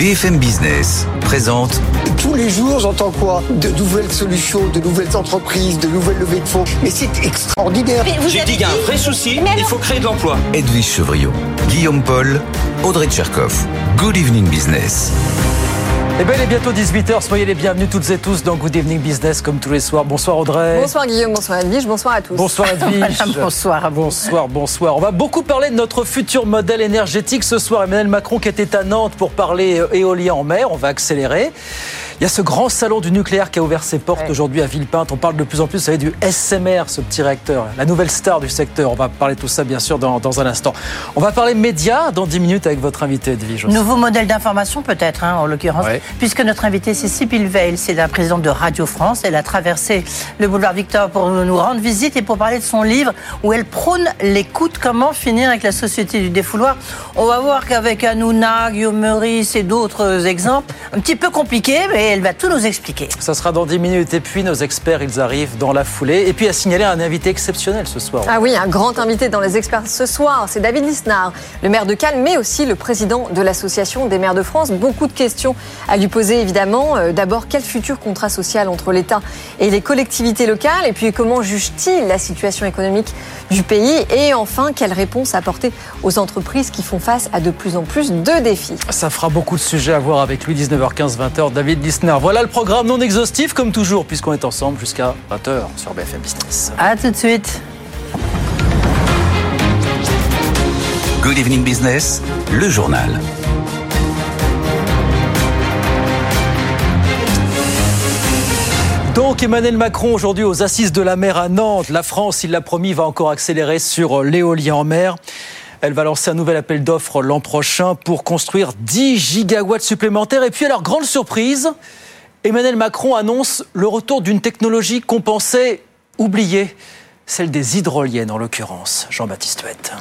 BFM Business présente. Tous les jours, j'entends quoi? De nouvelles solutions, de nouvelles entreprises, de nouvelles levées de fonds. Mais c'est extraordinaire. J'ai dit qu'il y a un vrai souci, il faut créer de l'emploi. Edwige Chevriot, Guillaume Paul, Audrey Tcherkov. Good evening business. Eh bien, il est bientôt 18h. Soyez les bienvenus toutes et tous dans Good Evening Business, comme tous les soirs. Bonsoir Audrey. Bonsoir Guillaume, bonsoir Edwige, bonsoir à tous. Bonsoir Edwige. bonsoir. Bonsoir, bonsoir. On va beaucoup parler de notre futur modèle énergétique ce soir. Emmanuel Macron qui était à Nantes pour parler euh, éolien en mer. On va accélérer. Il y a ce grand salon du nucléaire qui a ouvert ses portes aujourd'hui à Villepinte. On parle de plus en plus, vous savez, du SMR, ce petit réacteur, la nouvelle star du secteur. On va parler de tout ça, bien sûr, dans, dans un instant. On va parler médias dans 10 minutes avec votre invité, Edwige. aussi. Nouveau modèle d'information peut-être, hein, en l'occurrence, Ouais. Puisque notre invitée c'est Sybille Veil, c'est la présidente de Radio France. Elle a traversé le boulevard Victor pour nous rendre visite et pour parler de son livre où elle prône l'écoute, comment finir avec la société du défouloir? On va voir qu'avec Hanouna, Guillaume Meurice et d'autres exemples, un petit peu compliqué, mais elle va tout nous expliquer. Ça sera dans 10 minutes. Et puis, nos experts, ils arrivent dans la foulée. Et puis, à signaler un invité exceptionnel ce soir. Ah oui, un grand invité dans les experts ce soir, c'est David Lisnard, le maire de Cannes, mais aussi le président de l'Association des maires de France. Beaucoup de questions à lui poser, évidemment. Euh, D'abord, quel futur contrat social entre l'État et les collectivités locales Et puis, comment juge-t-il la situation économique du pays Et enfin, quelle réponse apporter aux entreprises qui font face à de plus en plus de défis Ça fera beaucoup de sujets à voir avec lui, 19h15, 20h, David Lisner. Voilà le programme non exhaustif, comme toujours, puisqu'on est ensemble jusqu'à 20h sur BFM Business. À tout de suite. Good evening business, le journal. Donc Emmanuel Macron aujourd'hui aux Assises de la mer à Nantes. La France, il l'a promis, va encore accélérer sur l'éolien en mer. Elle va lancer un nouvel appel d'offres l'an prochain pour construire 10 gigawatts supplémentaires. Et puis alors, grande surprise, Emmanuel Macron annonce le retour d'une technologie qu'on pensait oubliée, celle des hydroliennes en l'occurrence. Jean-Baptiste Huette.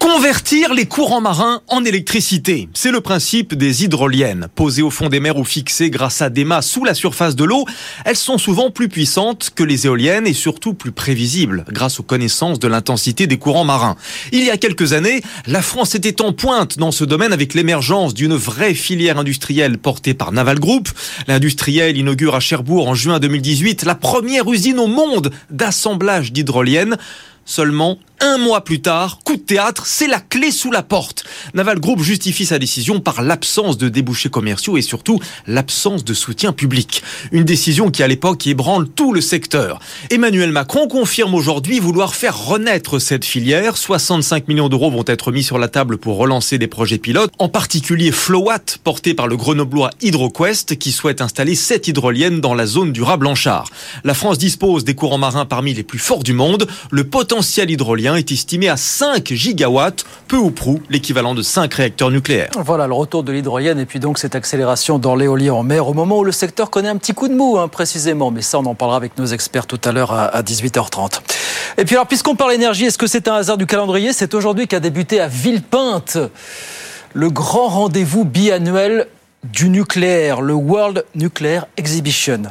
Convertir les courants marins en électricité, c'est le principe des hydroliennes. Posées au fond des mers ou fixées grâce à des mâts sous la surface de l'eau, elles sont souvent plus puissantes que les éoliennes et surtout plus prévisibles grâce aux connaissances de l'intensité des courants marins. Il y a quelques années, la France était en pointe dans ce domaine avec l'émergence d'une vraie filière industrielle portée par Naval Group. L'industriel inaugure à Cherbourg en juin 2018 la première usine au monde d'assemblage d'hydroliennes. Seulement un mois plus tard, coup de théâtre, c'est la clé sous la porte. Naval Group justifie sa décision par l'absence de débouchés commerciaux et surtout l'absence de soutien public. Une décision qui à l'époque ébranle tout le secteur. Emmanuel Macron confirme aujourd'hui vouloir faire renaître cette filière. 65 millions d'euros vont être mis sur la table pour relancer des projets pilotes, en particulier Flowat, porté par le grenoblois HydroQuest, qui souhaite installer 7 hydroliennes dans la zone du Rat-Blanchard. La France dispose des courants marins parmi les plus forts du monde. Le potentiel hydrolien est estimé à 5 gigawatts, peu ou prou l'équivalent de 5 réacteurs nucléaires. Voilà le retour de l'hydrolienne et puis donc cette accélération dans l'éolien en mer au moment où le secteur connaît un petit coup de mou hein, précisément. Mais ça, on en parlera avec nos experts tout à l'heure à, à 18h30. Et puis alors, puisqu'on parle énergie, est-ce que c'est un hasard du calendrier? C'est aujourd'hui qu'a débuté à Villepinte le grand rendez-vous biannuel du nucléaire, le World Nuclear Exhibition.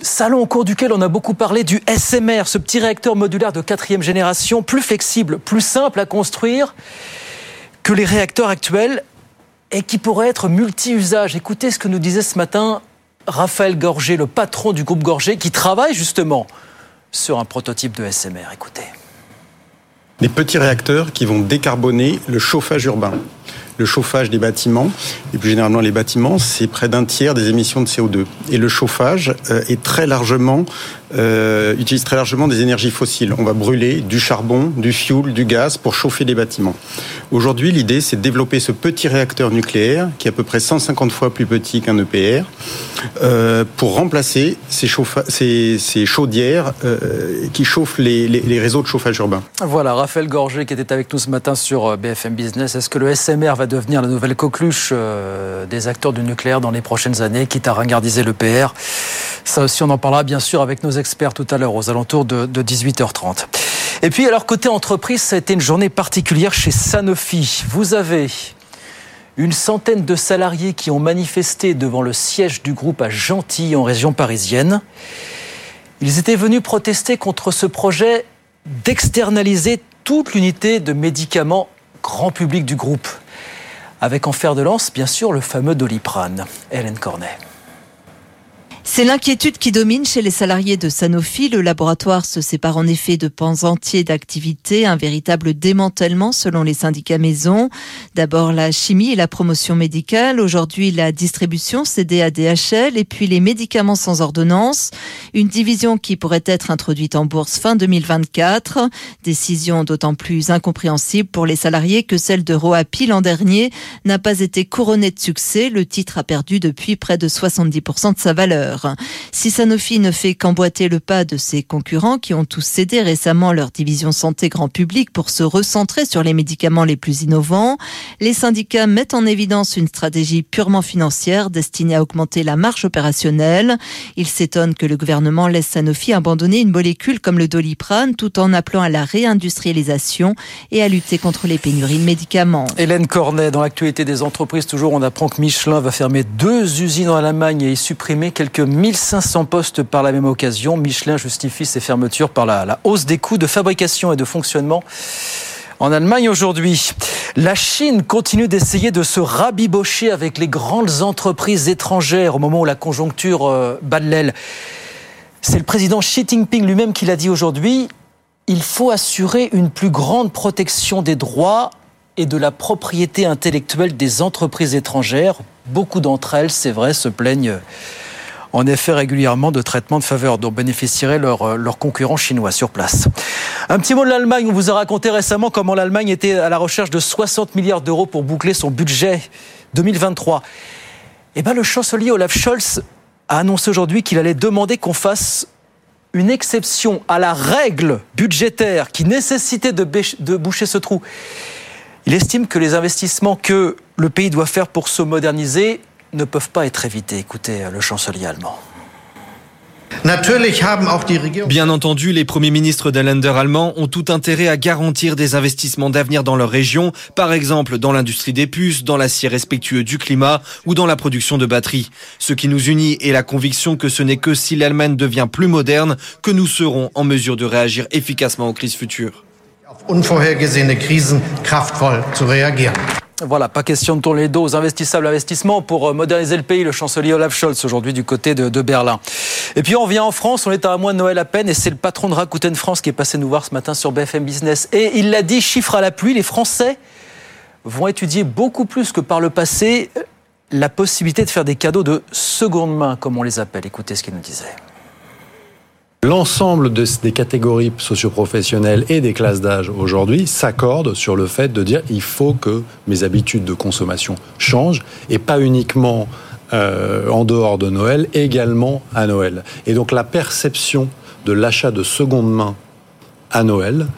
Salon au cours duquel on a beaucoup parlé du SMR, ce petit réacteur modulaire de quatrième génération, plus flexible, plus simple à construire que les réacteurs actuels et qui pourrait être multi-usage. Écoutez ce que nous disait ce matin Raphaël Gorgé, le patron du groupe Gorgé, qui travaille justement sur un prototype de SMR. Écoutez. Des petits réacteurs qui vont décarboner le chauffage urbain. Le chauffage des bâtiments, et plus généralement les bâtiments, c'est près d'un tiers des émissions de CO2. Et le chauffage euh, est très largement, euh, utilise très largement des énergies fossiles. On va brûler du charbon, du fioul, du gaz pour chauffer des bâtiments. Aujourd'hui, l'idée, c'est de développer ce petit réacteur nucléaire, qui est à peu près 150 fois plus petit qu'un EPR, euh, pour remplacer ces, chaudières qui chauffent les, les- les réseaux de chauffage urbain. Voilà, Raphaël Gorgé qui était avec nous ce matin sur BFM Business. Est-ce que le SMR va devenir la nouvelle coqueluche euh, des acteurs du nucléaire dans les prochaines années, quitte à ringardiser le PR Ça aussi, on en parlera bien sûr avec nos experts tout à l'heure, aux alentours de, de 18h30. Et puis, alors, côté entreprise, ça a été une journée particulière chez Sanofi. Vous avez une centaine de salariés qui ont manifesté devant le siège du groupe à Gentilly, en région parisienne. Ils étaient venus protester contre ce projet d'externaliser toute l'unité de médicaments grand public du groupe. Avec en fer de lance, bien sûr, le fameux Doliprane. Hélène Cornet. C'est l'inquiétude qui domine chez les salariés de Sanofi. Le laboratoire se sépare en effet de pans entiers d'activité, un véritable démantèlement selon les syndicats maison. D'abord la chimie et la promotion médicale, aujourd'hui la distribution cédée à DHL et puis les médicaments sans ordonnance. Une division qui pourrait être introduite en bourse fin 2024. Décision d'autant plus incompréhensible pour les salariés que celle de Roapi l'an dernier n'a pas été couronnée de succès. Le titre a perdu depuis près de 70% de sa valeur. Si Sanofi ne fait qu'emboîter le pas de ses concurrents qui ont tous cédé récemment leur division santé grand public pour se recentrer sur les médicaments les plus innovants, les syndicats mettent en évidence une stratégie purement financière destinée à augmenter la marge opérationnelle. Ils s'étonnent que le gouvernement laisse Sanofi abandonner une molécule comme le doliprane tout en appelant à la réindustrialisation et à lutter contre les pénuries de médicaments. Hélène Cornet, dans l'actualité des entreprises, toujours, on apprend que Michelin va fermer deux usines en Allemagne et y supprimer quelques 1500 postes par la même occasion. Michelin justifie ces fermetures par la, hausse des coûts de fabrication et de fonctionnement en Allemagne aujourd'hui. La Chine continue d'essayer de se rabibocher avec les grandes entreprises étrangères au moment où la conjoncture euh, bat de l'aile. C'est le président Xi Jinping lui-même qui l'a dit aujourd'hui. Il faut assurer une plus grande protection des droits et de la propriété intellectuelle des entreprises étrangères. Beaucoup d'entre elles, c'est vrai, se plaignent en effet régulièrement de traitements de faveur dont bénéficieraient leurs, leurs concurrents chinois sur place. Un petit mot de l'Allemagne. On vous a raconté récemment comment l'Allemagne était à la recherche de 60 milliards d'euros pour boucler son budget 2023. Eh bien, le chancelier Olaf Scholz a annoncé aujourd'hui qu'il allait demander qu'on fasse une exception à la règle budgétaire qui nécessitait de, de boucher ce trou. Il estime que les investissements que le pays doit faire pour se moderniser ne peuvent pas être évités. Écoutez le chancelier allemand. Bien entendu, les premiers ministres des Länder allemands ont tout intérêt à garantir des investissements d'avenir dans leur région, par exemple dans l'industrie des puces, dans l'acier respectueux du climat ou dans la production de batteries. Ce qui nous unit est la conviction que ce n'est que si l'Allemagne devient plus moderne que nous serons en mesure de réagir efficacement aux crises futures. Voilà, pas question de tourner les dos aux investissables investissements pour euh, moderniser le pays, le chancelier Olaf Scholz aujourd'hui du côté de, de, Berlin. Et puis on vient en France, on est à un mois de Noël à peine et c'est le patron de Rakuten France qui est passé nous voir ce matin sur BFM Business. Et il l'a dit, chiffre à la pluie, les Français vont étudier beaucoup plus que par le passé la possibilité de faire des cadeaux de seconde main, comme on les appelle. Écoutez ce qu'il nous disait. L'ensemble de, des catégories socioprofessionnelles et des classes d'âge aujourd'hui s'accordent sur le fait de dire il faut que mes habitudes de consommation changent et pas uniquement euh, en dehors de Noël, également à Noël. Et donc la perception de l'achat de seconde main à Noël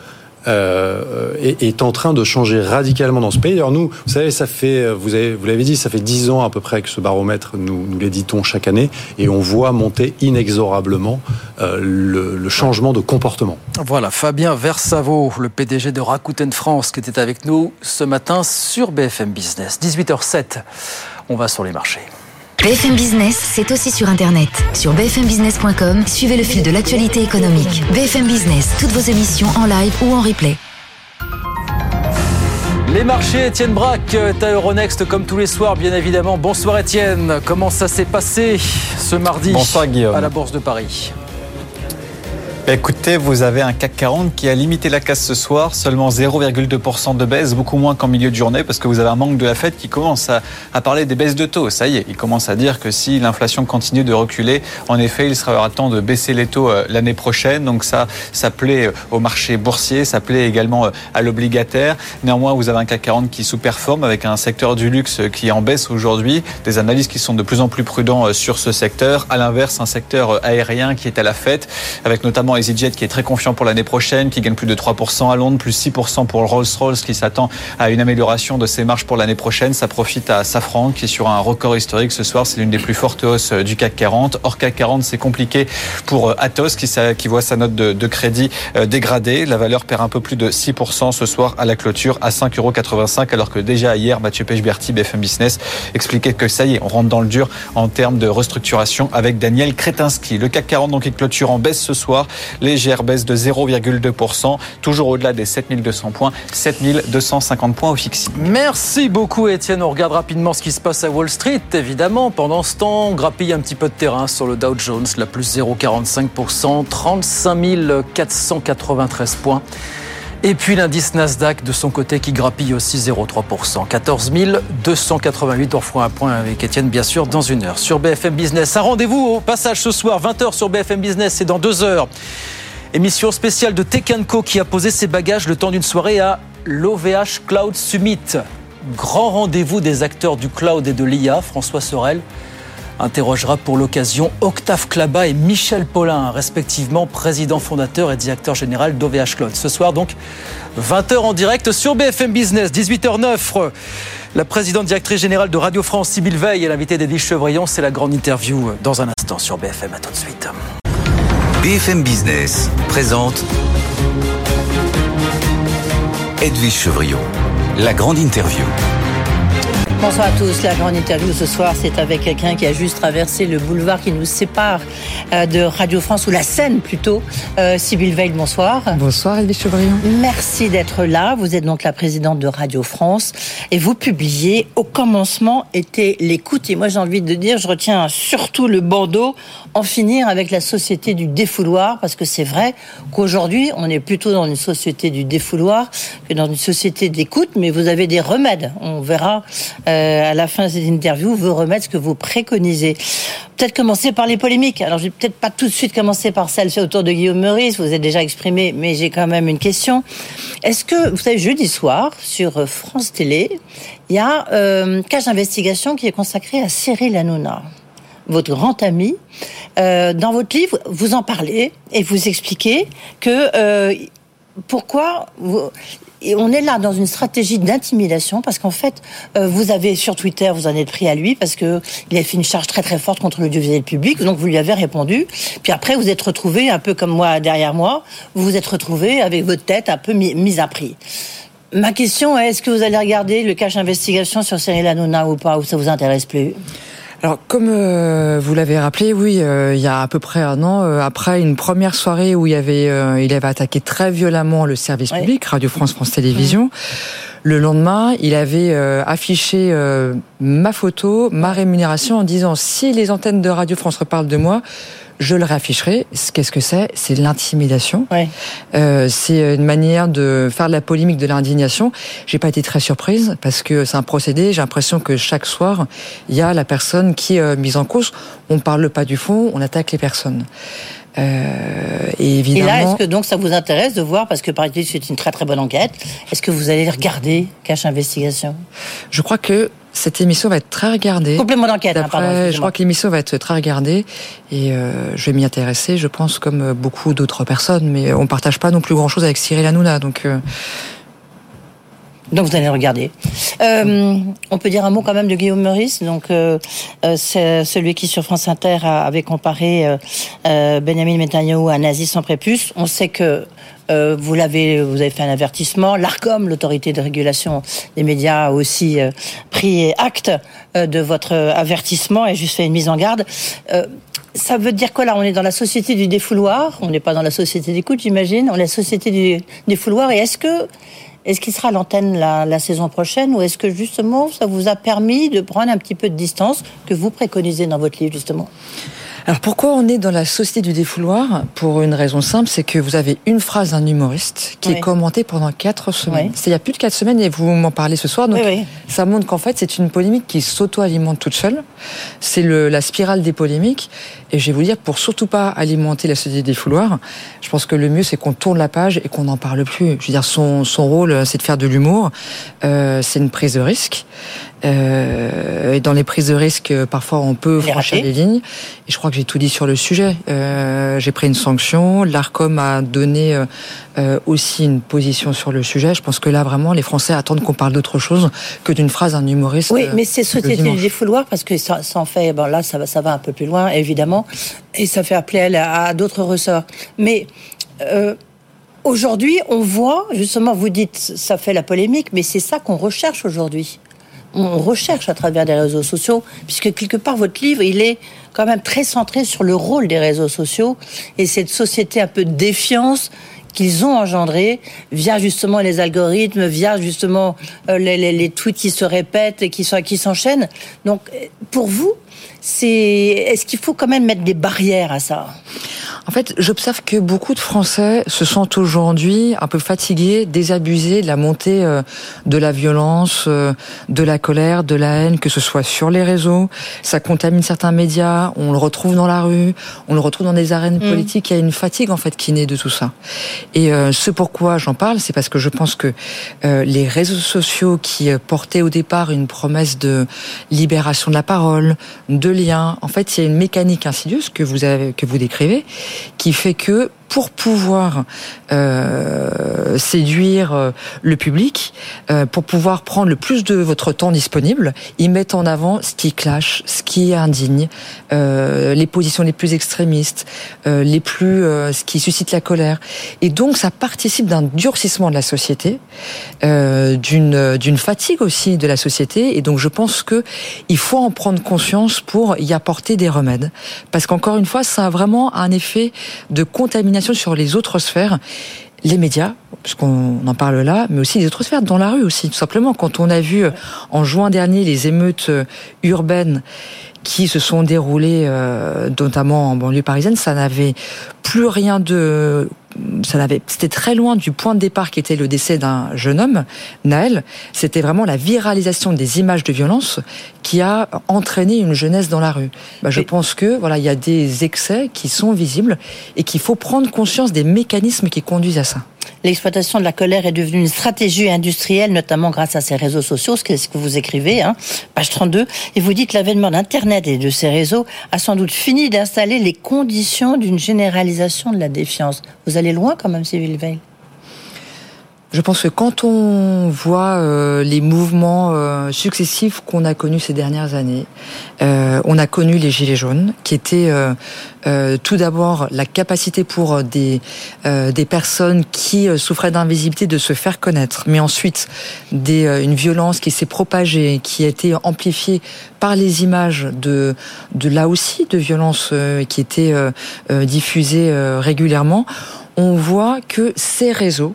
euh, est, en train de changer radicalement dans ce pays. Alors nous, vous savez, ça fait, vous avez, vous l'avez dit, ça fait dix ans à peu près que ce baromètre, nous, nous l'éditons chaque année, et on voit monter inexorablement euh, le, le, changement de comportement. Voilà, Fabien Versavo, le PDG de Rakuten France, qui était avec nous ce matin sur BFM Business. 18h07, on va sur les marchés. BFM Business, c'est aussi sur Internet. Sur bfmbusiness.com, suivez le fil de l'actualité économique. BFM Business, toutes vos émissions en live ou en replay. Les marchés, Étienne Braque est à Euronext comme tous les soirs, bien évidemment. Bonsoir Étienne, comment ça s'est passé ce mardi Bonsoir, Guillaume. à la Bourse de Paris? Écoutez, vous avez un CAC 40 qui a limité la casse ce soir, seulement 0,2% de baisse, beaucoup moins qu'en milieu de journée, parce que vous avez un manque de la fête qui commence à, à, parler des baisses de taux. Ça y est, il commence à dire que si l'inflation continue de reculer, en effet, il sera temps de baisser les taux l'année prochaine. Donc ça, ça plaît au marché boursier, ça plaît également à l'obligataire. Néanmoins, vous avez un CAC 40 qui sous-performe avec un secteur du luxe qui en baisse aujourd'hui, des analyses qui sont de plus en plus prudents sur ce secteur. À l'inverse, un secteur aérien qui est à la fête, avec notamment EasyJet qui est très confiant pour l'année prochaine, qui gagne plus de 3% à Londres, plus 6% pour Rolls-Royce qui s'attend à une amélioration de ses marges pour l'année prochaine. Ça profite à Safran qui est sur un record historique ce soir. C'est l'une des plus fortes hausses du CAC 40. Hors CAC 40, c'est compliqué pour Atos qui, qui voit sa note de, de crédit dégradée. La valeur perd un peu plus de 6% ce soir à la clôture à 5,85€ alors que déjà hier, Mathieu Pechberti, BFM Business, expliquait que ça y est, on rentre dans le dur en termes de restructuration avec Daniel Kretinsky. Le CAC 40 donc est clôture en baisse ce soir Légère baisse de 0,2%, toujours au-delà des 7200 points, 7250 points au fixe. Merci beaucoup Étienne. On regarde rapidement ce qui se passe à Wall Street, évidemment. Pendant ce temps, on grappille un petit peu de terrain sur le Dow Jones, la plus 0,45%, 35 493 points. Et puis l'indice Nasdaq de son côté qui grappille aussi 0,3%. 14 288. On fera un point avec Étienne bien sûr dans une heure. Sur BFM Business, un rendez-vous au passage ce soir, 20h sur BFM Business et dans deux heures. Émission spéciale de Tekanko qui a posé ses bagages le temps d'une soirée à l'OVH Cloud Summit. Grand rendez-vous des acteurs du cloud et de l'IA, François Sorel interrogera pour l'occasion Octave Klaba et Michel Paulin, respectivement président fondateur et directeur général d'OVH Cloud. Ce soir donc, 20h en direct sur BFM Business, 18h09. La présidente directrice générale de Radio France, Sybille Veil, est l'invité d'Edwige Chevrillon. C'est la grande interview dans un instant sur BFM. À tout de suite. BFM Business présente Edwige Chevrillon, la grande interview. Bonsoir à tous. La grande interview ce soir, c'est avec quelqu'un qui a juste traversé le boulevard qui nous sépare euh, de Radio France, ou la Seine plutôt. Euh, Sybille Veil, bonsoir. Bonsoir, Elvis Chevrillon. Merci d'être là. Vous êtes donc la présidente de Radio France et vous publiez Au commencement était l'écoute. Et moi, j'ai envie de dire, je retiens surtout le bandeau en finir avec la société du défouloir, parce que c'est vrai qu'aujourd'hui, on est plutôt dans une société du défouloir que dans une société d'écoute, mais vous avez des remèdes. On verra euh, à la fin de cette interview vos remèdes, ce que vous préconisez. Peut-être commencer par les polémiques. Alors, je vais peut-être pas tout de suite commencer par celle autour de Guillaume Meurice, vous êtes déjà exprimé, mais j'ai quand même une question. Est-ce que, vous savez, jeudi soir, sur France Télé, il y a euh, cage d'investigation qui est consacrée à Cyril Hanouna? Votre grand ami. Euh, dans votre livre, vous en parlez et vous expliquez que euh, pourquoi on est là dans une stratégie d'intimidation parce qu'en fait, euh, vous avez sur Twitter, vous en êtes pris à lui parce que il a fait une charge très très forte contre l'audiovisuel public, donc vous lui avez répondu. Puis après, vous êtes retrouvé un peu comme moi derrière moi, vous vous êtes retrouvé avec votre tête un peu mise à prix. Ma question est est-ce que vous allez regarder le cache investigation sur Cyril Hanouna ou pas, ou ça vous intéresse plus? Alors, comme euh, vous l'avez rappelé, oui, euh, il y a à peu près un an, euh, après une première soirée où il avait, il avait attaqué très violemment le service public, Radio France, France Télévisions. Le lendemain, il avait affiché ma photo, ma rémunération, en disant si les antennes de Radio France reparlent de moi, je le réafficherai. Qu'est-ce que c'est? C'est l'intimidation. Euh, c'est une manière de faire de la polémique, de l'indignation. J'ai pas été très surprise parce que c'est un procédé. J'ai l'impression que chaque soir, il y a la personne qui est euh, mise en cause. On ne parle pas du fond, on attaque les personnes. Euh, et évidemment. Et là, est-ce que donc ça vous intéresse de voir, parce que par exemple c'est une très très bonne enquête, est-ce que vous allez regarder Cache Investigation? Je crois que cette émission va être très regardée. Complément d'enquête, hein. Je crois que l'émission va être très regardée et euh, je vais m'y intéresser, je pense, comme beaucoup d'autres personnes, mais on partage pas non plus grand-chose avec Cyril Hanouna, donc... Euh, donc vous allez regarder. Euh, on peut dire un mot quand même de Guillaume Meurice. Donc euh, euh c'est celui qui sur France Inter avait comparé euh, euh, Benjamin Netanyahu à un nazi sans prépuce. On sait que euh, vous l'avez, vous avez fait un avertissement. L'Arcom, l'autorité de régulation des médias, a aussi pris acte de votre avertissement et juste fait une mise en garde. ça veut dire quoi là? On est dans la société du défouloir? On n'est pas dans la société d'écoute, j'imagine. On est la société du défouloir. Et est-ce que est-ce qu'il sera à l'antenne la, saison prochaine? Ou est-ce que justement ça vous a permis de prendre un petit peu de distance que vous préconisez dans votre livre justement? Alors pourquoi on est dans la société du défouloir? Pour une raison simple, c'est que vous avez une phrase d'un humoriste qui est commentée pendant quatre semaines. C'est il y a plus de quatre semaines et vous m'en parlez ce soir. Donc ça montre qu'en fait c'est une polémique qui s'auto-alimente toute seule. C'est la spirale des polémiques. Et je vais vous dire, pour surtout pas alimenter la société des défouloir, je pense que le mieux c'est qu'on tourne la page et qu'on n'en parle plus. Je veux dire, son, son rôle c'est de faire de l'humour. Euh, c'est une prise de risque. Euh, et dans les prises de risque, parfois on peut franchir les lignes. Et je crois que j'ai tout dit sur le sujet. Euh, j'ai pris une sanction. L'Arcom a donné euh, euh, aussi une position sur le sujet. Je pense que là vraiment, les Français attendent qu'on parle d'autre chose que d'une phrase d'un humoriste. Oui, mais c'est société du défouloir parce que ça, ça, en fait. Bon là, ça va, ça va un peu plus loin, évidemment, et ça fait appeler à, à d'autres ressorts. Mais euh, Aujourd'hui, on voit, justement, vous dites, ça fait la polémique, mais c'est ça qu'on recherche aujourd'hui on recherche à travers des réseaux sociaux, puisque quelque part votre livre, il est quand même très centré sur le rôle des réseaux sociaux et cette société un peu de défiance qu'ils ont engendré via justement les algorithmes, via justement euh, les, les, tweets qui se répètent et qui s'enchaînent. Donc, pour vous, c'est est-ce qu'il faut quand même mettre des barrières à ça? En fait, j'observe que beaucoup de Français se sentent aujourd'hui un peu fatigués, désabusés de la montée euh, de la violence, euh, de la colère, de la haine, que ce soit sur les réseaux. Ça contamine certains médias, on le retrouve dans la rue, on le retrouve dans des arènes mm. politiques. Il y a une fatigue en fait qui naît de tout ça. Et euh, ce pourquoi j'en parle, c'est parce que je pense que les réseaux sociaux qui portaient au départ une promesse de libération de la parole, de lien, en fait, il y a une mécanique insidieuse que vous que vous décrivez qui fait que pour pouvoir euh, séduire euh, le public, euh, pour pouvoir prendre le plus de votre temps disponible, ils mettent en avant ce qui clash, ce qui est indigne, euh, les positions les plus extrémistes, euh, les plus, euh, ce qui suscite la colère. Et donc ça participe d'un durcissement de la société, d'une d'une fatigue aussi de la société. Et donc je pense que il faut en prendre conscience pour y apporter des remèdes, parce qu'encore une fois, ça a vraiment un effet de contamination sur les autres sphères les médias, puisqu'on en parle là, mais aussi les autres sphères, dans la rue aussi, tout simplement. Quand on a vu euh, en juin dernier les émeutes euh, urbaines qui se sont déroulées euh, notamment en banlieue parisienne, ça n'avait plus rien de ça n'avait, c'était très loin du point de départ qui était le décès d'un jeune homme, Naël. C'était vraiment la viralisation des images de violence qui a entraîné une jeunesse dans la rue. Bah, je pense que voilà, il y a des excès qui sont visibles et qu'il faut prendre conscience des mécanismes qui conduisent à ça. L'exploitation de la colère est devenue une stratégie industrielle, notamment grâce à ces réseaux sociaux, ce que vous écrivez, hein, page 32, et vous dites l'avènement d'Internet et de ces réseaux a sans doute fini d'installer les conditions d'une généralisation de la défiance. Vous allez loin quand même, Sylvie Veil. Je pense que quand on voit euh, les mouvements euh, successifs qu'on a connus ces dernières années, euh, on a connu les gilets jaunes, qui étaient tout d'abord la capacité pour des des personnes qui souffraient d'invisibilité de se faire connaître, mais ensuite des, une violence qui s'est propagée, qui a été amplifiée par les images de de là aussi de violences qui étaient diffusées régulièrement. On voit que ces réseaux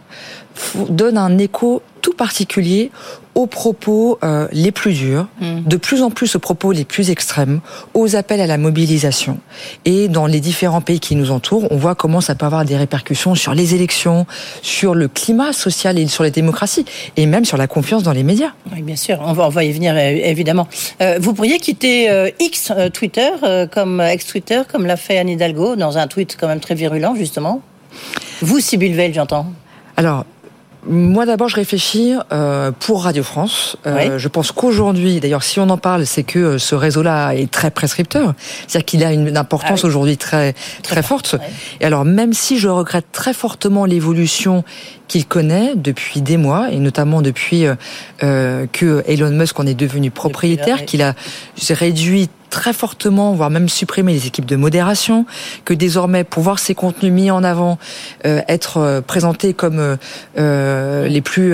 donne un écho tout particulier aux propos euh, les plus durs, hmm. de plus en plus aux propos les plus extrêmes, aux appels à la mobilisation. Et dans les différents pays qui nous entourent, on voit comment ça peut avoir des répercussions sur les élections, sur le climat social et sur les démocraties, et même sur la confiance dans les médias. Oui, bien sûr, on va, on va y venir euh, évidemment. Euh, vous pourriez quitter euh, X Twitter, comme ex-Twitter, comme l'a fait Anne Hidalgo, dans un tweet quand même très virulent, justement Vous, Sybille Veil, j'entends. Alors, moi d'abord, je réfléchis euh, pour Radio France. Euh, Je pense qu'aujourd'hui, d'ailleurs, si on en parle, c'est que euh, ce réseau-là est très prescripteur, c'est-à-dire qu'il a une importance ah aujourd'hui très très, forte. Et alors, même si je regrette très fortement l'évolution qu'il connaît depuis des mois, et notamment depuis euh, euh que Elon Musk en est devenu propriétaire, qu'il a réduit très fortement, voire même supprimer les équipes de modération, que désormais pour voir ces contenus mis en avant, euh, être euh, présentés comme euh, euh les plus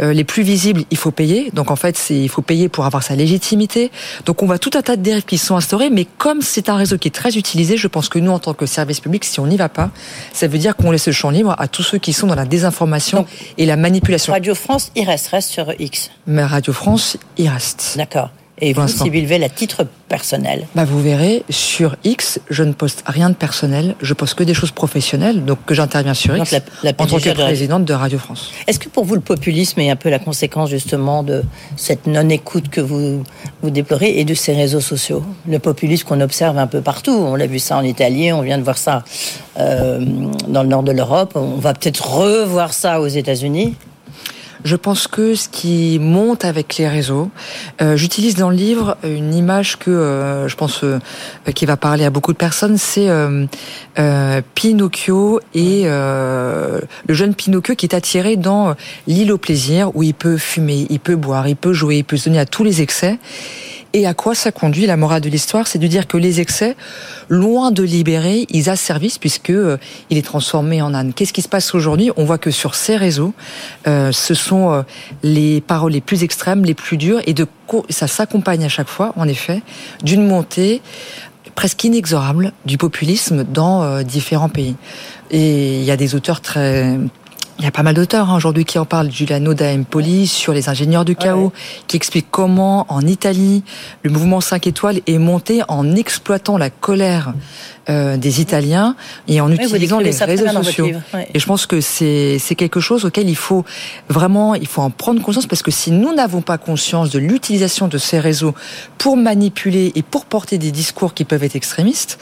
les plus visibles, il faut payer. Donc en fait, c'est il faut payer pour avoir sa légitimité. Donc on voit tout un tas de dérives qui sont instaurées, mais comme c'est un réseau qui est très utilisé, je pense que nous en tant que service public, si on n'y va pas, ça veut dire qu'on laisse le champ libre à tous ceux qui sont dans la désinformation et la manipulation. Radio France, il reste, reste sur X. Mais Radio France, il reste. D'accord. Et vous, Sybille Veil, à titre personnel bah Vous verrez, sur X, je ne poste rien de personnel, je poste que des choses professionnelles, donc que j'interviens sur X en tant que présidente de Radio France. Est-ce que pour vous, le populisme est un peu la conséquence justement de cette non-écoute que vous, vous déplorez et de ces réseaux sociaux? Le populisme qu'on observe un peu partout, on l'a vu ça en Italie, on vient de voir ça euh, dans le nord de l'Europe, on va peut-être revoir ça aux États-Unis je pense que ce qui monte avec les réseaux, euh, j'utilise dans le livre une image que euh, je pense euh, qui va parler à beaucoup de personnes, c'est Pinocchio et le jeune Pinocchio qui est attiré dans l'île au plaisir où il peut fumer, il peut boire, il peut jouer, il peut se donner à tous les excès Et à quoi ça conduit La morale de l'histoire, c'est de dire que les excès, loin de libérer, ils asservissent puisque euh, il est transformé en âne. Qu'est-ce qui se passe aujourd'hui? On voit que sur ces réseaux, euh, ce sont euh, les paroles les plus extrêmes, les plus dures, et de ça s'accompagne à chaque fois, en effet, d'une montée presque inexorable du populisme dans différents pays. Et il y a des auteurs très il y a pas mal d'auteurs hein, aujourd'hui qui en parlent. Giuliano da Empoli sur les ingénieurs du chaos, qui explique comment en Italie le mouvement 5 étoiles est monté en exploitant la colère euh, des Italiens et en utilisant les réseaux sociaux. Et je pense que c'est c'est quelque chose auquel il faut vraiment il faut en prendre conscience parce que si nous n'avons pas conscience de l'utilisation de ces réseaux pour manipuler et pour porter des discours qui peuvent être extrémistes,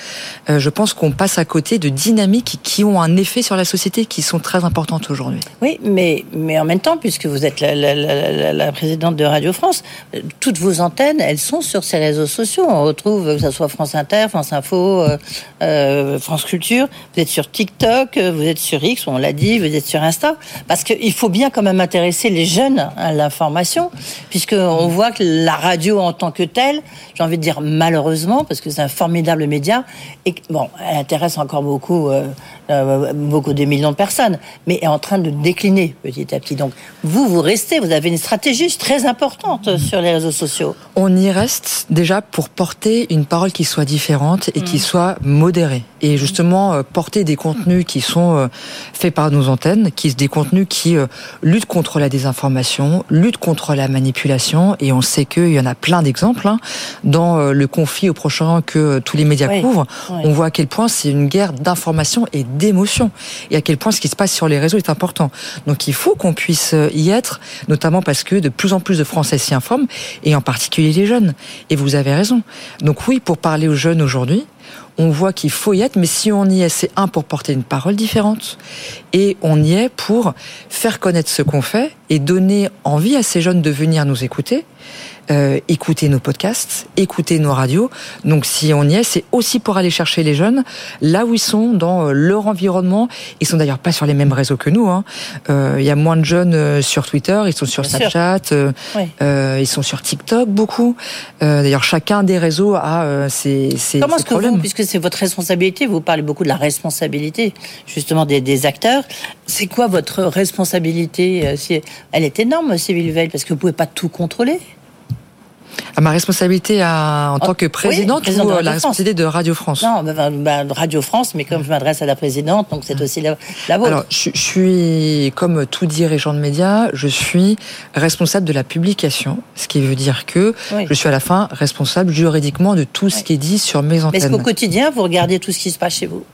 euh, je pense qu'on passe à côté de dynamiques qui ont un effet sur la société qui sont très importantes aujourd'hui. Oui, mais mais en même temps, puisque vous êtes la, la, la, la présidente de Radio France, euh, toutes vos antennes, elles sont sur ces réseaux sociaux. On retrouve que ce soit France Inter, France Info. Euh, France Culture, vous êtes sur TikTok, vous êtes sur X, on l'a dit, vous êtes sur Insta, parce qu'il faut bien quand même intéresser les jeunes à l'information, puisqu'on voit que la radio en tant que telle, j'ai envie de dire malheureusement, parce que c'est un formidable média, et bon, elle intéresse encore beaucoup, euh, euh, beaucoup des millions de personnes, mais est en train de décliner petit à petit. Donc vous, vous restez, vous avez une stratégie très importante sur les réseaux sociaux. On y reste déjà pour porter une parole qui soit différente et qui mm. soit modérée. Et justement, euh, porter des contenus qui sont euh, faits par nos antennes, qui des contenus qui luttent contre la désinformation, luttent contre la manipulation. Et on sait qu'il y en a plein d'exemples hein, dans le conflit au prochain que tous les médias couvrent. On voit à quel point c'est une guerre d'information et d'émotion, et à quel point ce qui se passe sur les réseaux est important. Donc il faut qu'on puisse y être, notamment parce que de plus en plus de Français s'y informent, et en particulier les jeunes. Et vous avez raison. Donc oui, pour parler aux jeunes aujourd'hui, on voit qu'il faut y être, mais si on y est, c'est un pour porter une parole différente, et on y est pour faire connaître ce qu'on fait et donner envie à ces jeunes de venir nous écouter, euh, écouter nos podcasts, écouter nos radios. Donc si on y est, c'est aussi pour aller chercher les jeunes là où ils sont dans euh, leur environnement. Ils sont d'ailleurs pas sur les mêmes réseaux que nous. Hein. Euh, il y a moins de jeunes sur Twitter, ils sont sur Snapchat, ils sont sur TikTok beaucoup. d'ailleurs, chacun des réseaux a ses, ses, Comment est-ce que vous, puisque c'est votre responsabilité, vous parlez beaucoup de la responsabilité justement des, des acteurs. C'est quoi votre responsabilité Elle est énorme, Sylvie Veil, parce que vous pouvez pas tout contrôler? À ma responsabilité en tant que présidente ou la responsabilité de Radio France? Non, bah, Radio France, mais comme je m'adresse à la présidente, donc c'est aussi la, la vôtre. Alors, je, suis, comme tout dirigeant de médias, je suis responsable de la publication, ce qui veut dire que je suis à la fin responsable juridiquement de tout ce qui est dit sur mes antennes. Est-ce qu'au quotidien, vous regardez tout ce qui se passe chez vous?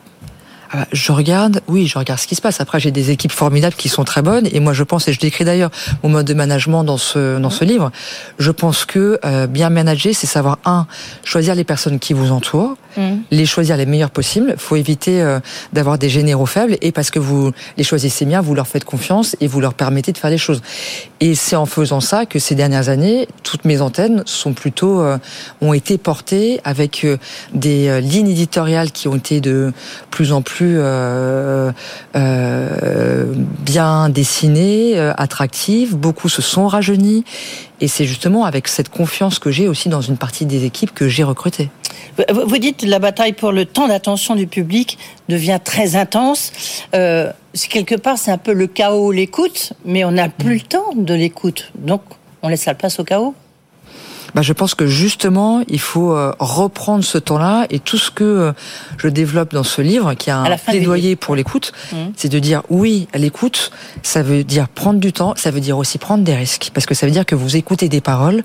Ah bah, je regarde, oui, je regarde ce qui se passe. Après, j'ai des équipes formidables qui sont très bonnes. Et moi, je pense, et je décris d'ailleurs mon mode de management dans ce dans ce livre. Je pense que euh, bien manager, c'est savoir un choisir les personnes qui vous entourent, mm. les choisir les meilleures possibles. Faut éviter euh, d'avoir des généraux faibles. Et parce que vous les choisissez bien, vous leur faites confiance et vous leur permettez de faire les choses. Et c'est en faisant ça que ces dernières années, toutes mes antennes sont plutôt euh, ont été portées avec des lignes éditoriales qui ont été de plus en plus euh, euh, bien dessinée, euh, attractive. Beaucoup se sont rajeunis. Et c'est justement avec cette confiance que j'ai aussi dans une partie des équipes que j'ai recrutées. Vous dites la bataille pour le temps d'attention du public devient très intense. Euh, quelque part, c'est un peu le chaos, l'écoute, mais on n'a plus le temps de l'écoute. Donc, on laisse la place au chaos bah, je pense que justement, il faut euh, reprendre ce temps-là et tout ce que euh, je développe dans ce livre, qui a un plaidoyer pour l'écoute, mmh. c'est de dire oui à l'écoute, ça veut dire prendre du temps, ça veut dire aussi prendre des risques, parce que ça veut dire que vous écoutez des paroles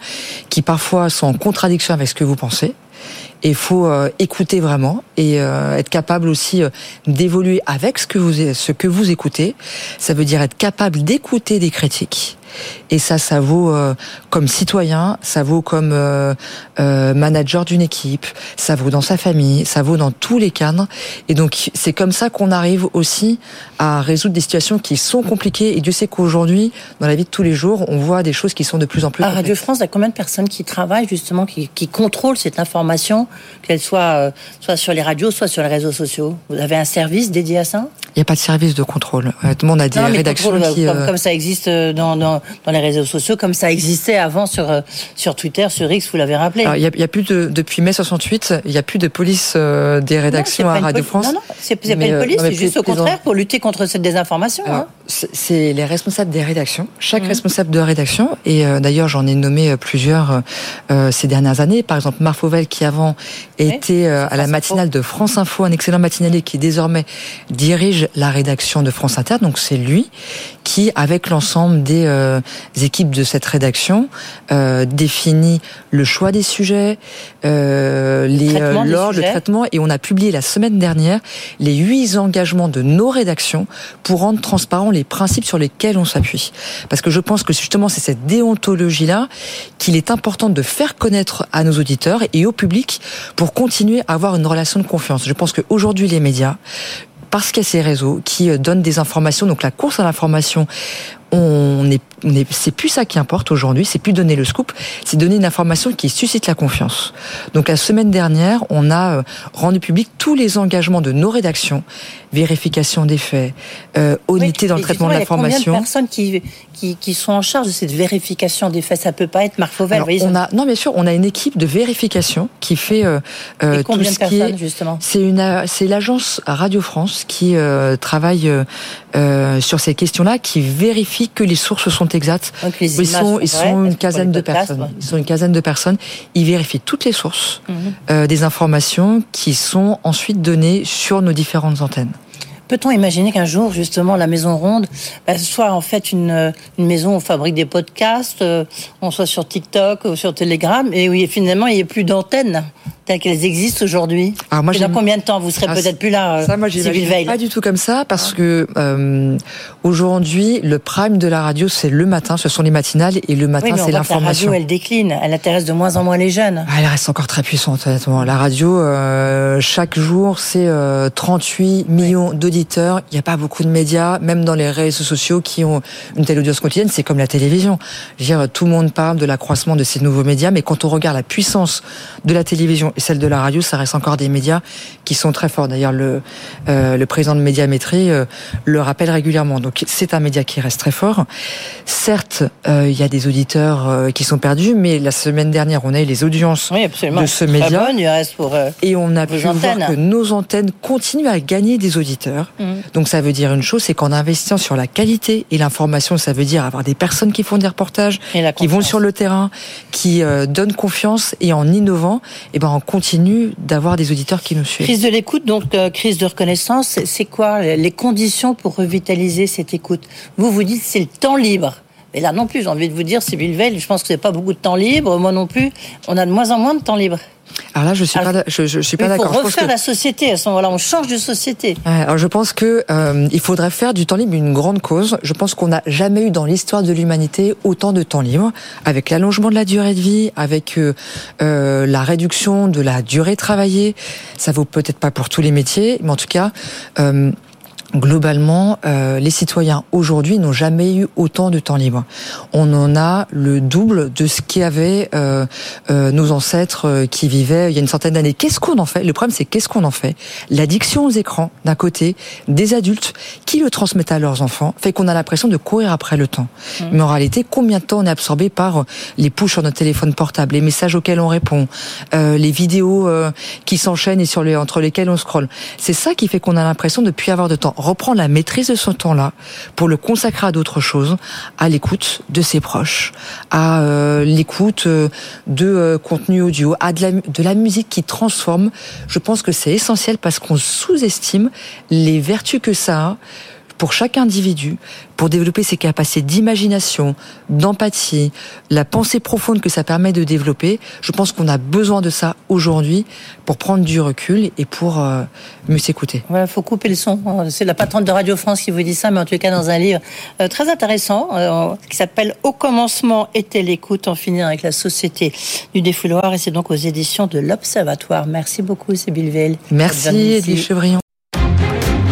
qui parfois sont en contradiction avec ce que vous pensez. Et il faut euh, écouter vraiment et être capable aussi d'évoluer avec ce que vous ce que vous écoutez. Ça veut dire être capable d'écouter des critiques et ça, ça vaut euh, comme citoyen, ça vaut comme euh, euh, manager d'une équipe, ça vaut dans sa famille, ça vaut dans tous les cadres. Et donc, c'est comme ça qu'on arrive aussi à résoudre des situations qui sont compliquées. Et Dieu sait qu'aujourd'hui, dans la vie de tous les jours, on voit des choses qui sont de plus en plus. À Radio France, il y a combien de personnes qui travaillent justement, qui, qui contrôlent cette information, qu'elle soit soit sur les radios, soit sur les réseaux sociaux? Vous avez un service dédié à ça? Il n'y a pas de service de contrôle. Tout le monde a des rédactions qui... Comme, ça existe dans, dans, dans, les réseaux sociaux, comme ça existait avant sur, sur Twitter, sur X, vous l'avez rappelé. il y, a, plus de, depuis mai 68, il n'y a plus de police des rédactions à Radio France. Non, non, c'est pas une police, c'est juste au contraire pour lutter contre cette désinformation. hein. C'est les responsables des rédactions, chaque mmh. responsable de rédaction, et d'ailleurs j'en ai nommé plusieurs ces dernières années. Par exemple, Marc Fauvel, qui avant était à la matinale de France Info, un excellent matinalier qui désormais dirige la rédaction de France Inter. Donc c'est lui qui, avec l'ensemble des euh, équipes de cette rédaction, euh, définit le choix des sujets, euh, les l'ordre, le traitement, et on a publié la semaine dernière les huit engagements de nos rédactions pour rendre transparents les principes sur lesquels on s'appuie. Parce que je pense que justement c'est cette déontologie-là qu'il est important de faire connaître à nos auditeurs et au public pour continuer à avoir une relation de confiance. Je pense qu'aujourd'hui les médias parce qu'il y a ces réseaux qui donnent des informations. Donc la course à l'information, on est, c'est plus ça qui importe aujourd'hui, c'est plus donner le scoop, c'est donner une information qui suscite la confiance. Donc la semaine dernière, on a euh, rendu public tous les engagements de nos rédactions, vérification des faits, euh, honnêteté dans le traitement de l'information. Combien de personnes qui, qui, qui, sont en charge de cette vérification des faits? Ça peut pas être Marc Fauvel. on a, non, bien sûr, on a une équipe de vérification qui fait euh, euh tout ce qui est. Justement? C'est une, c'est l'agence Radio France qui euh, travaille euh, sur ces questions-là, qui vérifie que les sources sont exactes. ils sont, ils sont une quinzaine de personnes. Ils sont une quinzaine de personnes. Ils vérifient toutes les sources mhm. euh, des informations qui sont ensuite données sur nos différentes antennes. Peut-on imaginer qu'un jour, justement, la Maison Ronde bah, soit en fait une, une, maison où on fabrique des podcasts, euh, on soit sur TikTok ou sur Telegram, et où finalement il n'y ait plus d'antennes telles qu'elles existent aujourd'hui Alors moi, dans combien de temps vous serez ah, peut-être plus là Ça, moi, Veil Pas du tout comme ça, parce que euh, aujourd'hui, le prime de la radio, c'est le matin, ce sont les matinales, et le matin, c'est l'information. La radio, elle décline, elle intéresse de moins en moins les jeunes. Ah, elle reste encore très puissante, honnêtement. La radio, euh, chaque jour, c'est 38 euh, millions d'auditeurs. Il n'y a pas beaucoup de médias, même dans les réseaux sociaux qui ont une telle audience quotidienne, c'est comme la télévision. Je veux dire, tout le monde parle de l'accroissement de ces nouveaux médias, mais quand on regarde la puissance de la télévision et celle de la radio, ça reste encore des médias qui sont très forts. D'ailleurs, le, euh, le président de Médiamétrie euh, le rappelle régulièrement. Donc, c'est un média qui reste très fort. Certes, euh, il y a des auditeurs qui sont perdus, mais la semaine dernière, on a eu les audiences de ce média. pour, et on a pu voir que nos antennes continuent à gagner des auditeurs. Mmh. Donc, ça veut dire une chose, c'est qu'en investissant sur la qualité et l'information, ça veut dire avoir des personnes qui font des reportages, qui vont sur le terrain, qui donnent confiance et en innovant, et eh ben on continue d'avoir des auditeurs qui nous suivent. Crise de l'écoute, donc euh, crise de reconnaissance, c'est quoi les conditions pour revitaliser cette écoute? Vous vous dites c'est le temps libre. Et là non plus, j'ai envie de vous dire, c'est Veil, je pense que c'est pas beaucoup de temps libre. Moi non plus, on a de moins en moins de temps libre. Alors là, je suis pas, je, je, suis pas d'accord. Il faut refaire la société à ce moment-là. On change de société. alors je pense que euh, il faudrait faire du temps libre une grande cause. Je pense qu'on n'a jamais eu dans l'histoire de l'humanité autant de temps libre, avec l'allongement de la durée de vie, avec euh, euh, la réduction de la durée travaillée. Ça vaut peut-être pas pour tous les métiers, mais en tout cas. Euh, globalement, euh, les citoyens aujourd'hui n'ont jamais eu autant de temps libre. On en a le double de ce qu'avaient euh, euh, nos ancêtres euh, qui vivaient il y a une centaine d'années. Qu'est-ce qu'on en fait? Le problème, c'est qu'est-ce qu'on en fait? L'addiction aux écrans, d'un côté, des adultes qui le transmettent à leurs enfants, fait qu'on a l'impression de courir après le temps. Mmh. Mais en réalité, combien de temps on est absorbé par les push sur notre téléphone portable, les messages auxquels on répond, euh, les vidéos qui s'enchaînent et sur les, entre lesquelles on scrolle? C'est ça qui fait qu'on a l'impression de plus avoir de temps reprendre la maîtrise de son temps-là pour le consacrer à d'autres choses, à l'écoute de ses proches, à euh, l'écoute euh, de euh, contenu audio, à de la, de la musique qui transforme. Je pense que c'est essentiel parce qu'on sous-estime les vertus que ça a pour chaque individu, pour développer ses capacités d'imagination, d'empathie, la pensée profonde que ça permet de développer. Je pense qu'on a besoin de ça aujourd'hui pour prendre du recul et pour euh, mieux s'écouter. Il faut couper le son. C'est la patronne de Radio France qui vous dit ça, mais en tout cas dans un livre euh, très intéressant euh, qui s'appelle Au commencement était l'écoute, en finir avec la société du défouloir et c'est donc aux éditions de l'Observatoire. Merci beaucoup, Sébille Veil. Merci, Edith Chevrillon.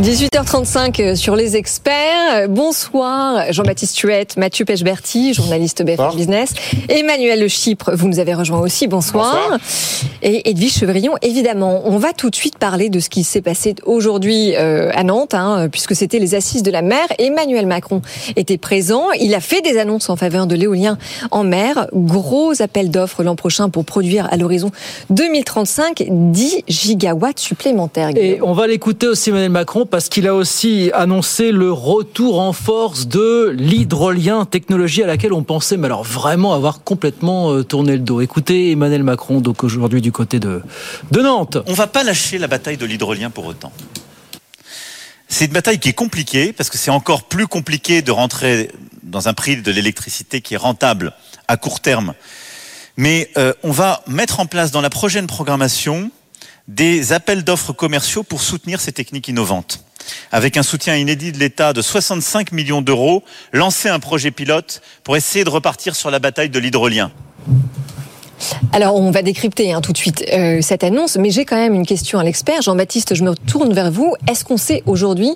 18h35 euh, sur les experts. Bonsoir Jean-Baptiste Tuette, Mathieu Pechberti, journaliste BFM Business. Emmanuel Le Chypre, vous nous avez rejoint aussi. Bonsoir. Et Edwige Chevrillon, évidemment. On va tout de suite parler de ce qui s'est passé aujourd'hui euh, à Nantes, hein, puisque c'était les assises de la mer. Emmanuel Macron était présent. Il a fait des annonces en faveur de l'éolien en mer. Gros appel d'offres l'an prochain pour produire à l'horizon 2035 10 gigawatts supplémentaires. Et on va l'écouter aussi Emmanuel Macron parce qu'il a aussi annoncé le retour en force de l'hydrolien, technologie à laquelle on pensait, mais alors vraiment avoir complètement euh, tourné le dos. Écoutez Emmanuel Macron, donc aujourd'hui du côté de, Nantes. On va pas lâcher la bataille de l'hydrolien pour autant. C'est une bataille qui est compliquée parce que c'est encore plus compliqué de rentrer dans un prix de l'électricité qui est rentable à court terme. Mais euh, on va mettre en place dans la prochaine programmation des appels d'offres commerciaux pour soutenir ces techniques innovantes. Avec un soutien inédit de l'État de 65 millions d'euros, lancer un projet pilote pour essayer de repartir sur la bataille de l'hydrolien. Alors, on va décrypter hein, tout de suite euh, cette annonce, mais j'ai quand même une question à l'expert. Jean-Baptiste, je me tourne vers vous. Est-ce qu'on sait aujourd'hui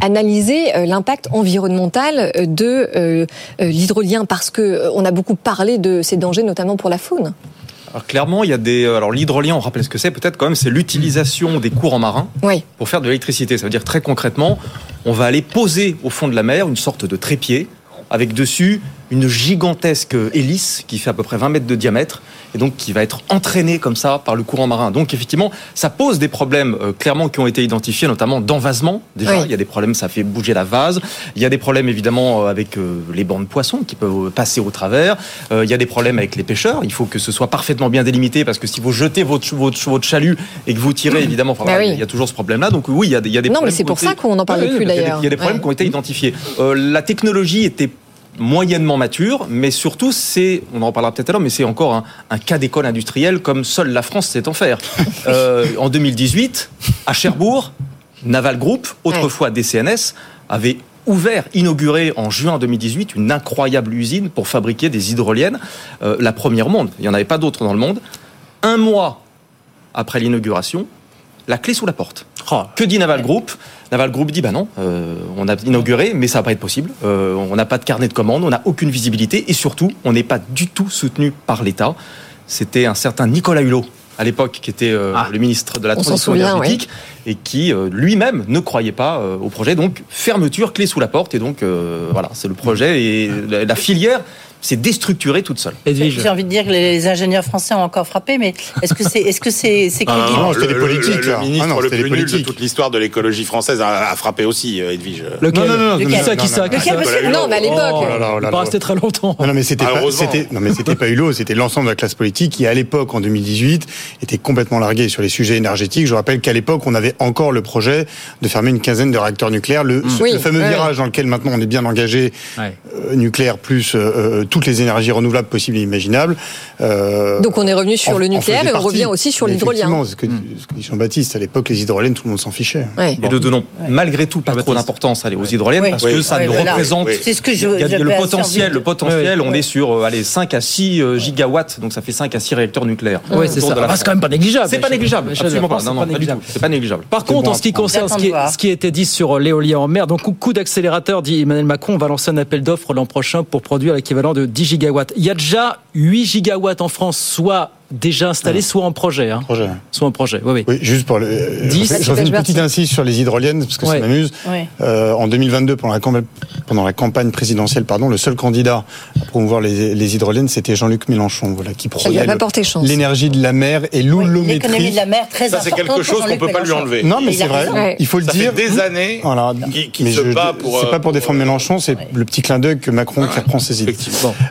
analyser euh, l'impact environnemental euh, de l'hydrolien Parce que on a beaucoup parlé de ces dangers, notamment pour la faune. Alors clairement, il y a des. Euh, alors l'hydrolien, on rappelle ce que c'est. Peut-être quand même, c'est l'utilisation des courants marins pour faire de l'électricité. Ça veut dire très concrètement, on va aller poser au fond de la mer une sorte de trépied avec dessus une gigantesque hélice qui fait à peu près 20 mètres de diamètre et donc qui va être entraîné comme ça par le courant marin. Donc effectivement, ça pose des problèmes euh, clairement qui ont été identifiés, notamment d'envasement. Déjà, il y a des problèmes, ça fait bouger la vase. Il y a des problèmes évidemment euh, avec euh, les bancs de poissons qui peuvent passer au travers. il y a des problèmes avec les pêcheurs. Il faut que ce soit parfaitement bien délimité parce que si vous jetez votre, votre, votre chalut et que vous tirez, évidemment, bah il y a toujours ce problème-là. Donc oui, il y a, il y a des non, problèmes. Non, mais c'est pour ça qu'on n'en parle plus d'ailleurs. Il y a des problèmes qui ont été identifiés. la technologie était moyennement mature, mais surtout, c'est, on en reparlera peut-être à l'heure, mais c'est encore un, un cas d'école industrielle comme seule la France sait en faire. Euh, en 2018, à Cherbourg, Naval Group, autrefois DCNS, avait ouvert, inauguré en juin 2018 une incroyable usine pour fabriquer des hydroliennes, euh, la première au monde. Il n'y en avait pas d'autres dans le monde. Un mois après l'inauguration, la clé sous la porte. Oh. Que dit Naval Group Naval Group dit bah non, euh, on a inauguré, mais ça va pas être possible. Euh, on n'a pas de carnet de commande, on n'a aucune visibilité et surtout, on n'est pas du tout soutenu par l'État. C'était un certain Nicolas Hulot à l'époque, qui était euh, ah. le ministre de la Transition énergétique, et qui lui-même ne croyait pas au projet. Donc fermeture, clé sous la porte, et donc voilà, c'est le projet et la filière c'est déstructuré toute seule. J'ai envie de dire que les ingénieurs français ont encore frappé, mais est-ce que c'est est-ce que c'est c'est ah, crédible Non, c'était les politiques. Le, ministre ah le plus nul de toute l'histoire de l'écologie française a, frappé aussi, euh, Edwige. Lequel Non, non, non. Qui ça, qui ça, Non, mais à l'époque. Oh pas resté très longtemps. Non, mais c'était pas, c'était, non, mais c'était pas Hulot, c'était l'ensemble de la classe politique qui, à l'époque, en 2018, était complètement largué sur les sujets énergétiques. Je rappelle qu'à l'époque, on avait encore le projet de fermer une quinzaine de réacteurs nucléaires. Le, mmh. fameux virage dans lequel maintenant on est bien engagé, euh, nucléaire plus euh, toutes les énergies renouvelables possible et imaginable. Euh, Donc on est revenu sur le nucléaire et on revient aussi sur l'hydrolien. ce que, hmm. ce que dit Jean-Baptiste, à l'époque, les hydroliennes, tout le monde s'en fichait. Et de donnons malgré tout pas trop d'importance aux hydroliennes parce que ça nous représente. C'est ce que je. Il y a le potentiel, le potentiel. On est sur euh, allez 5 à 6 euh, gigawatts, donc ça fait 5 à 6 réacteurs nucléaires. Oui, c'est ça. Ah, c'est quand même pas négligeable. C'est pas négligeable. Absolument pas. Non, non, C'est pas négligeable. Par contre, en ce qui concerne ce qui a été dit sur l'éolien en mer, donc coup d'accélérateur, dit Emmanuel Macron, on va lancer un appel d'offres l'an prochain pour produire l'équivalent de 10 gigawatts. Il y a déjà 8 gigawatts en France, soit déjà installés, soit en projet. Hein. projet. Soit en projet, oui, oui. juste pour le. 10. J'en fais une petite insiste sur les hydroliennes, parce que ça m'amuse. Euh, en 2022, pendant la, campagne, pendant la campagne présidentielle, pardon, le seul candidat à promouvoir les, les hydroliennes, c'était Jean-Luc Mélenchon, voilà, qui prônait l'énergie de la mer et l'oulométrie. L'économie de la mer, très Ça, c'est quelque chose qu'on ne peut pas lui enlever. Non, mais c'est vrai. Il faut le dire. Ça fait des années voilà. qui, se bat pour. C'est pas pour défendre Mélenchon, c'est le petit clin d'œil que Macron qui reprend ses idées.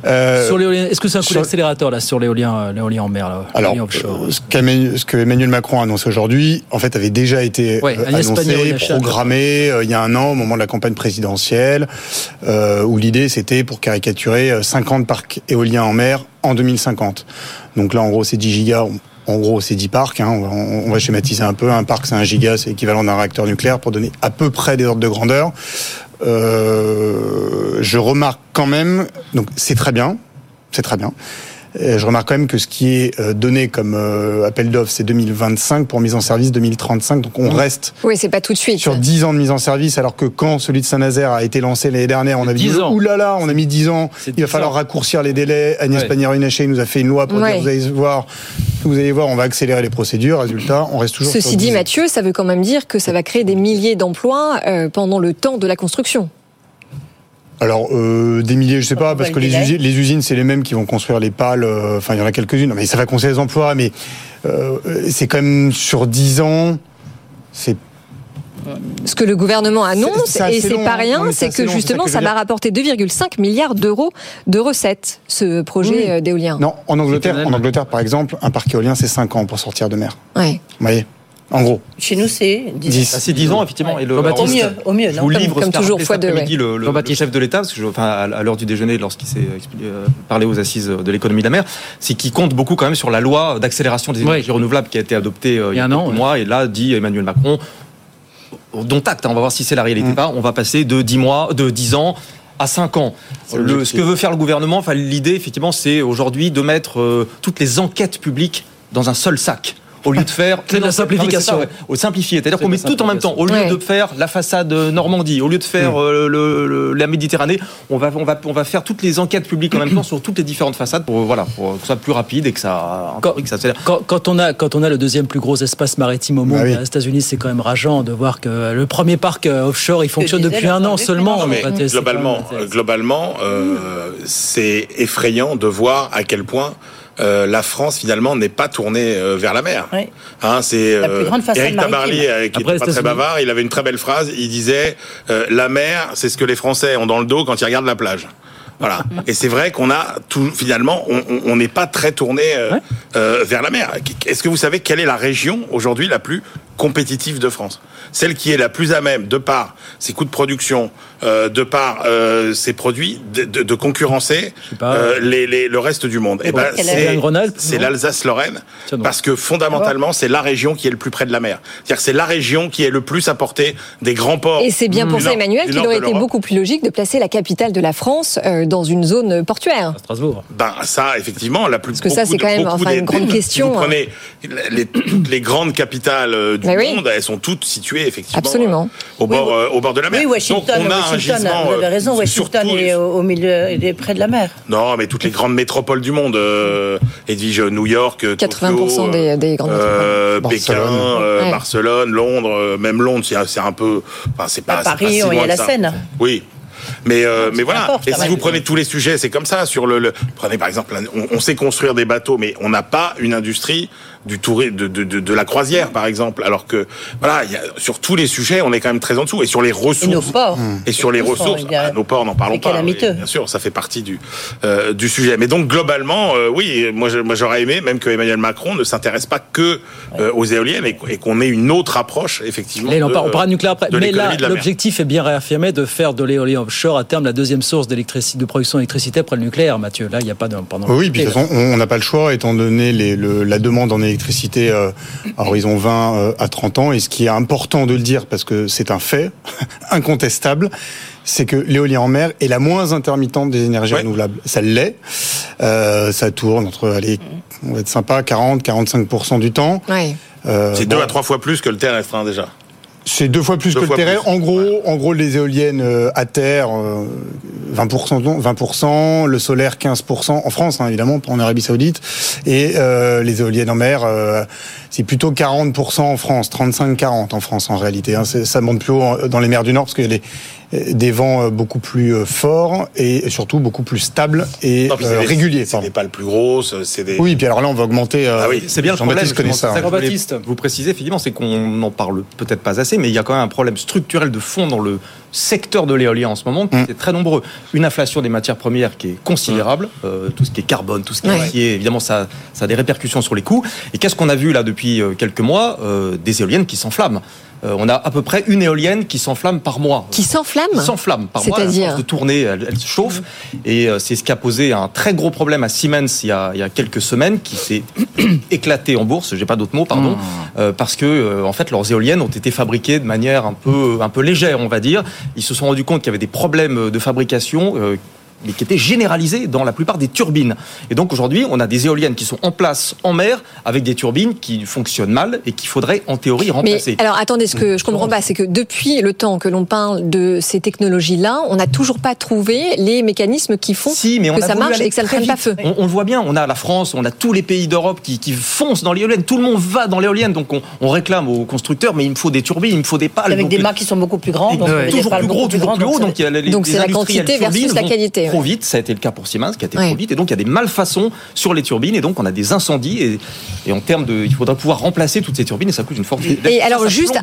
Euh, est-ce que c'est un coup d'accélérateur là sur euh, l'éolien en mer là, Alors, ce, que Emmanuel Macron a annoncé aujourd'hui, en fait, avait déjà été euh, annoncé, programmé euh, il y a un an au moment de la campagne présidentielle, euh, où l'idée c'était pour caricaturer 50 parcs éoliens en mer en 2050. Donc là, en gros, c'est 10 gigas. En gros, c'est 10 parcs. Hein. On, va, schématiser un peu. Un parc, c'est un giga, c'est équivalent d'un réacteur nucléaire pour donner à peu près des ordres de grandeur. je remarque quand même, donc c'est très bien, c'est très bien. Je remarque quand même que ce qui est donné comme appel d'offres, c'est 2025 pour mise en service 2035. Donc on reste. Oui, c'est pas tout de suite. Sur 10 ans de mise en service, alors que quand celui de Saint-Nazaire a été lancé l'année dernière, on a dit oulala, on a mis 10 ans. Il va falloir raccourcir les délais. Agnès Pannier-Runacher nous a fait une loi pour dire vous allez voir, vous allez voir, on va accélérer les procédures. Résultat, on reste toujours. Ceci dit, Mathieu, ça veut quand même dire que ça va créer des milliers d'emplois pendant le temps de la construction. Alors, euh, des milliers, je sais pas, parce que les usines, les usines, c'est les mêmes qui vont construire les pales. Euh, enfin, il y en a quelques-unes. Mais ça va construire les emplois, mais euh, c'est quand même sur 10 ans. C'est ce que le gouvernement annonce, et c'est pas rien, c'est que justement, ça va rapporter 2,5 milliards d'euros de recettes, ce projet d'éolien. Non, en Angleterre, en Angleterre, par exemple, un parc éolien, c'est 5 ans pour sortir de mer. Ouais. Vous voyez en gros. Chez nous, c'est 10. Ah, c'est 10 ans, effectivement. Et le, au mieux, au mieux. Je vous livre comme, comme toujours, fois deux. Le, le, le, chef de l'État, parce que je, enfin, à l'heure du déjeuner, lorsqu'il s'est euh, parlé aux assises de l'économie de la mer, c'est qu'il compte beaucoup quand même sur la loi d'accélération des énergies renouvelables qui a été adoptée euh, il y a un an, mois. Et là, dit Emmanuel Macron, dont acte, hein, on va voir si c'est la réalité ou mmh. pas, on va passer de 10 mois, de 10 ans à 5 ans. Le, ce que veut faire le gouvernement, enfin, l'idée, effectivement, c'est aujourd'hui de mettre euh, toutes les enquêtes publiques dans un seul sac au lieu de faire c'est la simplification. au simplifier. C'est-à-dire qu'on met tout en même temps. Au lieu de faire la façade Normandie au lieu de faire mm. euh, le, la Méditerranée on va on va on va faire toutes les enquêtes publiques en même temps sur toutes les différentes façades pour voilà pour que ce soit plus rapide et que ça quand, que ça quand, quand, on a quand on a le deuxième plus gros espace maritime au monde bah aux États-Unis c'est quand même rageant de voir que le premier parc euh, offshore il fonctionne depuis un an seulement mais globalement globalement euh, c'est effrayant de voir à quel point euh, la France finalement n'est pas tournée euh, vers la mer. Hein, c'est euh, Eric Tabarly qui n'est pas très bavard. Il avait une très belle phrase. Il disait la mer, c'est ce que les Français ont dans le dos quand ils regardent la plage. Voilà. Et c'est vrai qu'on a tout, finalement, on n'est pas très tourné vers la mer. Est-ce que vous savez quelle est la région aujourd'hui la plus compétitive de France Celle qui est la plus à même, de par ses coûts de production, euh, de par euh, ses produits, de, de, de concurrencer euh, les, les, le reste du monde. Et eh ben, c'est l'Alsace-Lorraine, parce que fondamentalement, c'est la région qui est le plus près de la mer. C'est-à-dire c'est la région qui est le plus à portée des grands ports. Et c'est bien pour ça, Emmanuel, qu'il aurait été beaucoup plus logique de placer la capitale de la France euh, dans une zone portuaire. Strasbourg. Ben ça, effectivement, la plus. Parce que ça, c'est quand même enfin, une grande question. Vous prenez les, les grandes capitales du monde, elles sont toutes situées effectivement Absolument. au bord, au bord de la mer. Oui, Washington, Donc, on a vous avez raison, Washington est au, milieu, est près de la mer. Non, mais toutes les grandes métropoles du monde, euh, Edwige, New York, 80% des, des, grandes euh, Pékin, euh, Barcelone, Londres, même Londres, c'est un peu, enfin c'est pas. À Paris, il y a la Seine. Oui, mais, euh, mais voilà. et si vous prenez tous les sujets, c'est comme ça. Sur le, prenez par exemple, on, sait construire des bateaux, mais on n'a pas une industrie du tourisme, de, de, de, la croisière, par exemple. Alors que, voilà, y a, sur tous les sujets, on est quand même très en dessous. Et sur les ressources. Et nos ports. Et sur les ressources. Ah, nos ports, n'en parlons pas. bien sûr, ça fait partie du, euh, du sujet. Mais donc, globalement, euh, oui, moi, moi j'aurais aimé même que Emmanuel Macron ne s'intéresse pas que euh, aux éoliennes et, qu'on ait une autre approche, effectivement. on, parle, nucléaire après. Mais là, l'objectif est bien réaffirmé de faire de l'éolien offshore à terme la deuxième source d'électricité, de production d'électricité après le nucléaire, Mathieu. Là, il n'y a pas de. Pendant oui, puis de toute façon, on n'a pas le choix, étant donné les, le, la demande en électricité euh, à horizon 20 euh, à 30 ans. Et ce qui est important de le dire, parce que c'est un fait incontestable, c'est que l'éolien en mer est la moins intermittente des énergies renouvelables. Ça l'est. Euh, ça tourne entre, allez, on va être sympa, 40-45% du temps. Euh, c'est deux à trois fois plus que le terrestre, hein, déjà. C'est deux fois plus que le terrestre. En gros, en gros, les éoliennes euh, à terre, 20%, euh, 20%, le solaire 15% en France, hein, évidemment, pas en Arabie Saoudite, et euh, les éoliennes en mer, c'est plutôt 40% en France, 35-40 en France en réalité. Hein. Ça monte plus haut dans les mers du Nord parce que les, des vents beaucoup plus forts et surtout beaucoup plus stables et réguliers. Ce n'est pas le plus gros, c'est des... Oui, puis alors là, on va augmenter... ah oui, c'est bien le problème. Ça, Vous précisez, effectivement, c'est qu'on n'en parle peut-être pas assez, mais il y a quand même un problème structurel de fond dans le secteur de l'éolien en ce moment, qui mm. est très nombreux. Une inflation des matières premières qui est considérable, euh, tout ce qui est carbone, tout ce qui est acier, évidemment, ça, ça a des répercussions sur les coûts. Et qu'est-ce qu'on a vu là depuis euh, quelques mois euh, Des éoliennes qui s'enflamment? Euh, on a à peu près une éolienne qui s'enflamme par mois. Qui s'enflamme Qui s'enflamme par mois. C'est-à-dire de tourner, elle, se chauffe. Et euh, c'est ce qui a posé un très gros problème à Siemens il y a, il y a quelques semaines, qui s'est éclaté en bourse. J'ai pas d'autre mot, pardon, hmm. euh, parce que en fait leurs éoliennes ont été fabriquées de manière un peu un peu légère, on va dire. Ils se sont rendus compte qu'il y avait des problèmes de fabrication mais qui était généralisée dans la plupart des turbines. Et donc aujourd'hui, on a des éoliennes qui sont en place en mer avec des turbines qui fonctionnent mal et qu'il faudrait en théorie remplacer. Mais alors attendez, ce que je comprends pas, c'est que depuis le temps que l'on parle de ces technologies-là, on n'a toujours pas trouvé les mécanismes qui font que ça marche et que ça ne prenne pas feu. On, le voit bien, on a la France, on a tous les pays d'Europe qui, foncent dans l'éolienne, tout le monde va dans l'éolienne, donc on, réclame aux constructeurs, mais il me faut des turbines, il me faut des pales. Avec des mâts qui sont beaucoup plus grands, donc toujours plus gros, toujours plus gros, donc il y a les, donc c'est la quantité versus la qualité. Trop vite, ça a été le cas pour Siemens, qui a été trop vite, et donc il y a des malfaçons sur les turbines, et donc on a des incendies, et, en termes de, il faudra pouvoir remplacer toutes ces turbines, et ça coûte une fortune. Et alors juste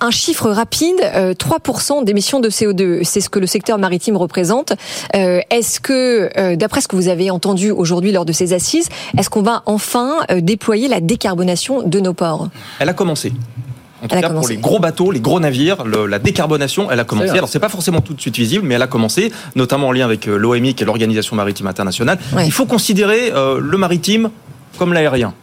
un, chiffre rapide, 3% euh, d'émissions de CO2, c'est ce que le secteur maritime représente. Euh, est-ce que, euh, d'après ce que vous avez entendu aujourd'hui lors de ces assises, est-ce qu'on va enfin déployer la décarbonation de nos ports? Elle a commencé. En tout cas, pour les gros bateaux, les gros navires, la décarbonation, elle a commencé. Alors, c'est pas forcément tout de suite visible, mais elle a commencé, notamment en lien avec l'OMI, qui est l'Organisation maritime internationale. Il faut considérer le maritime comme l'aérien.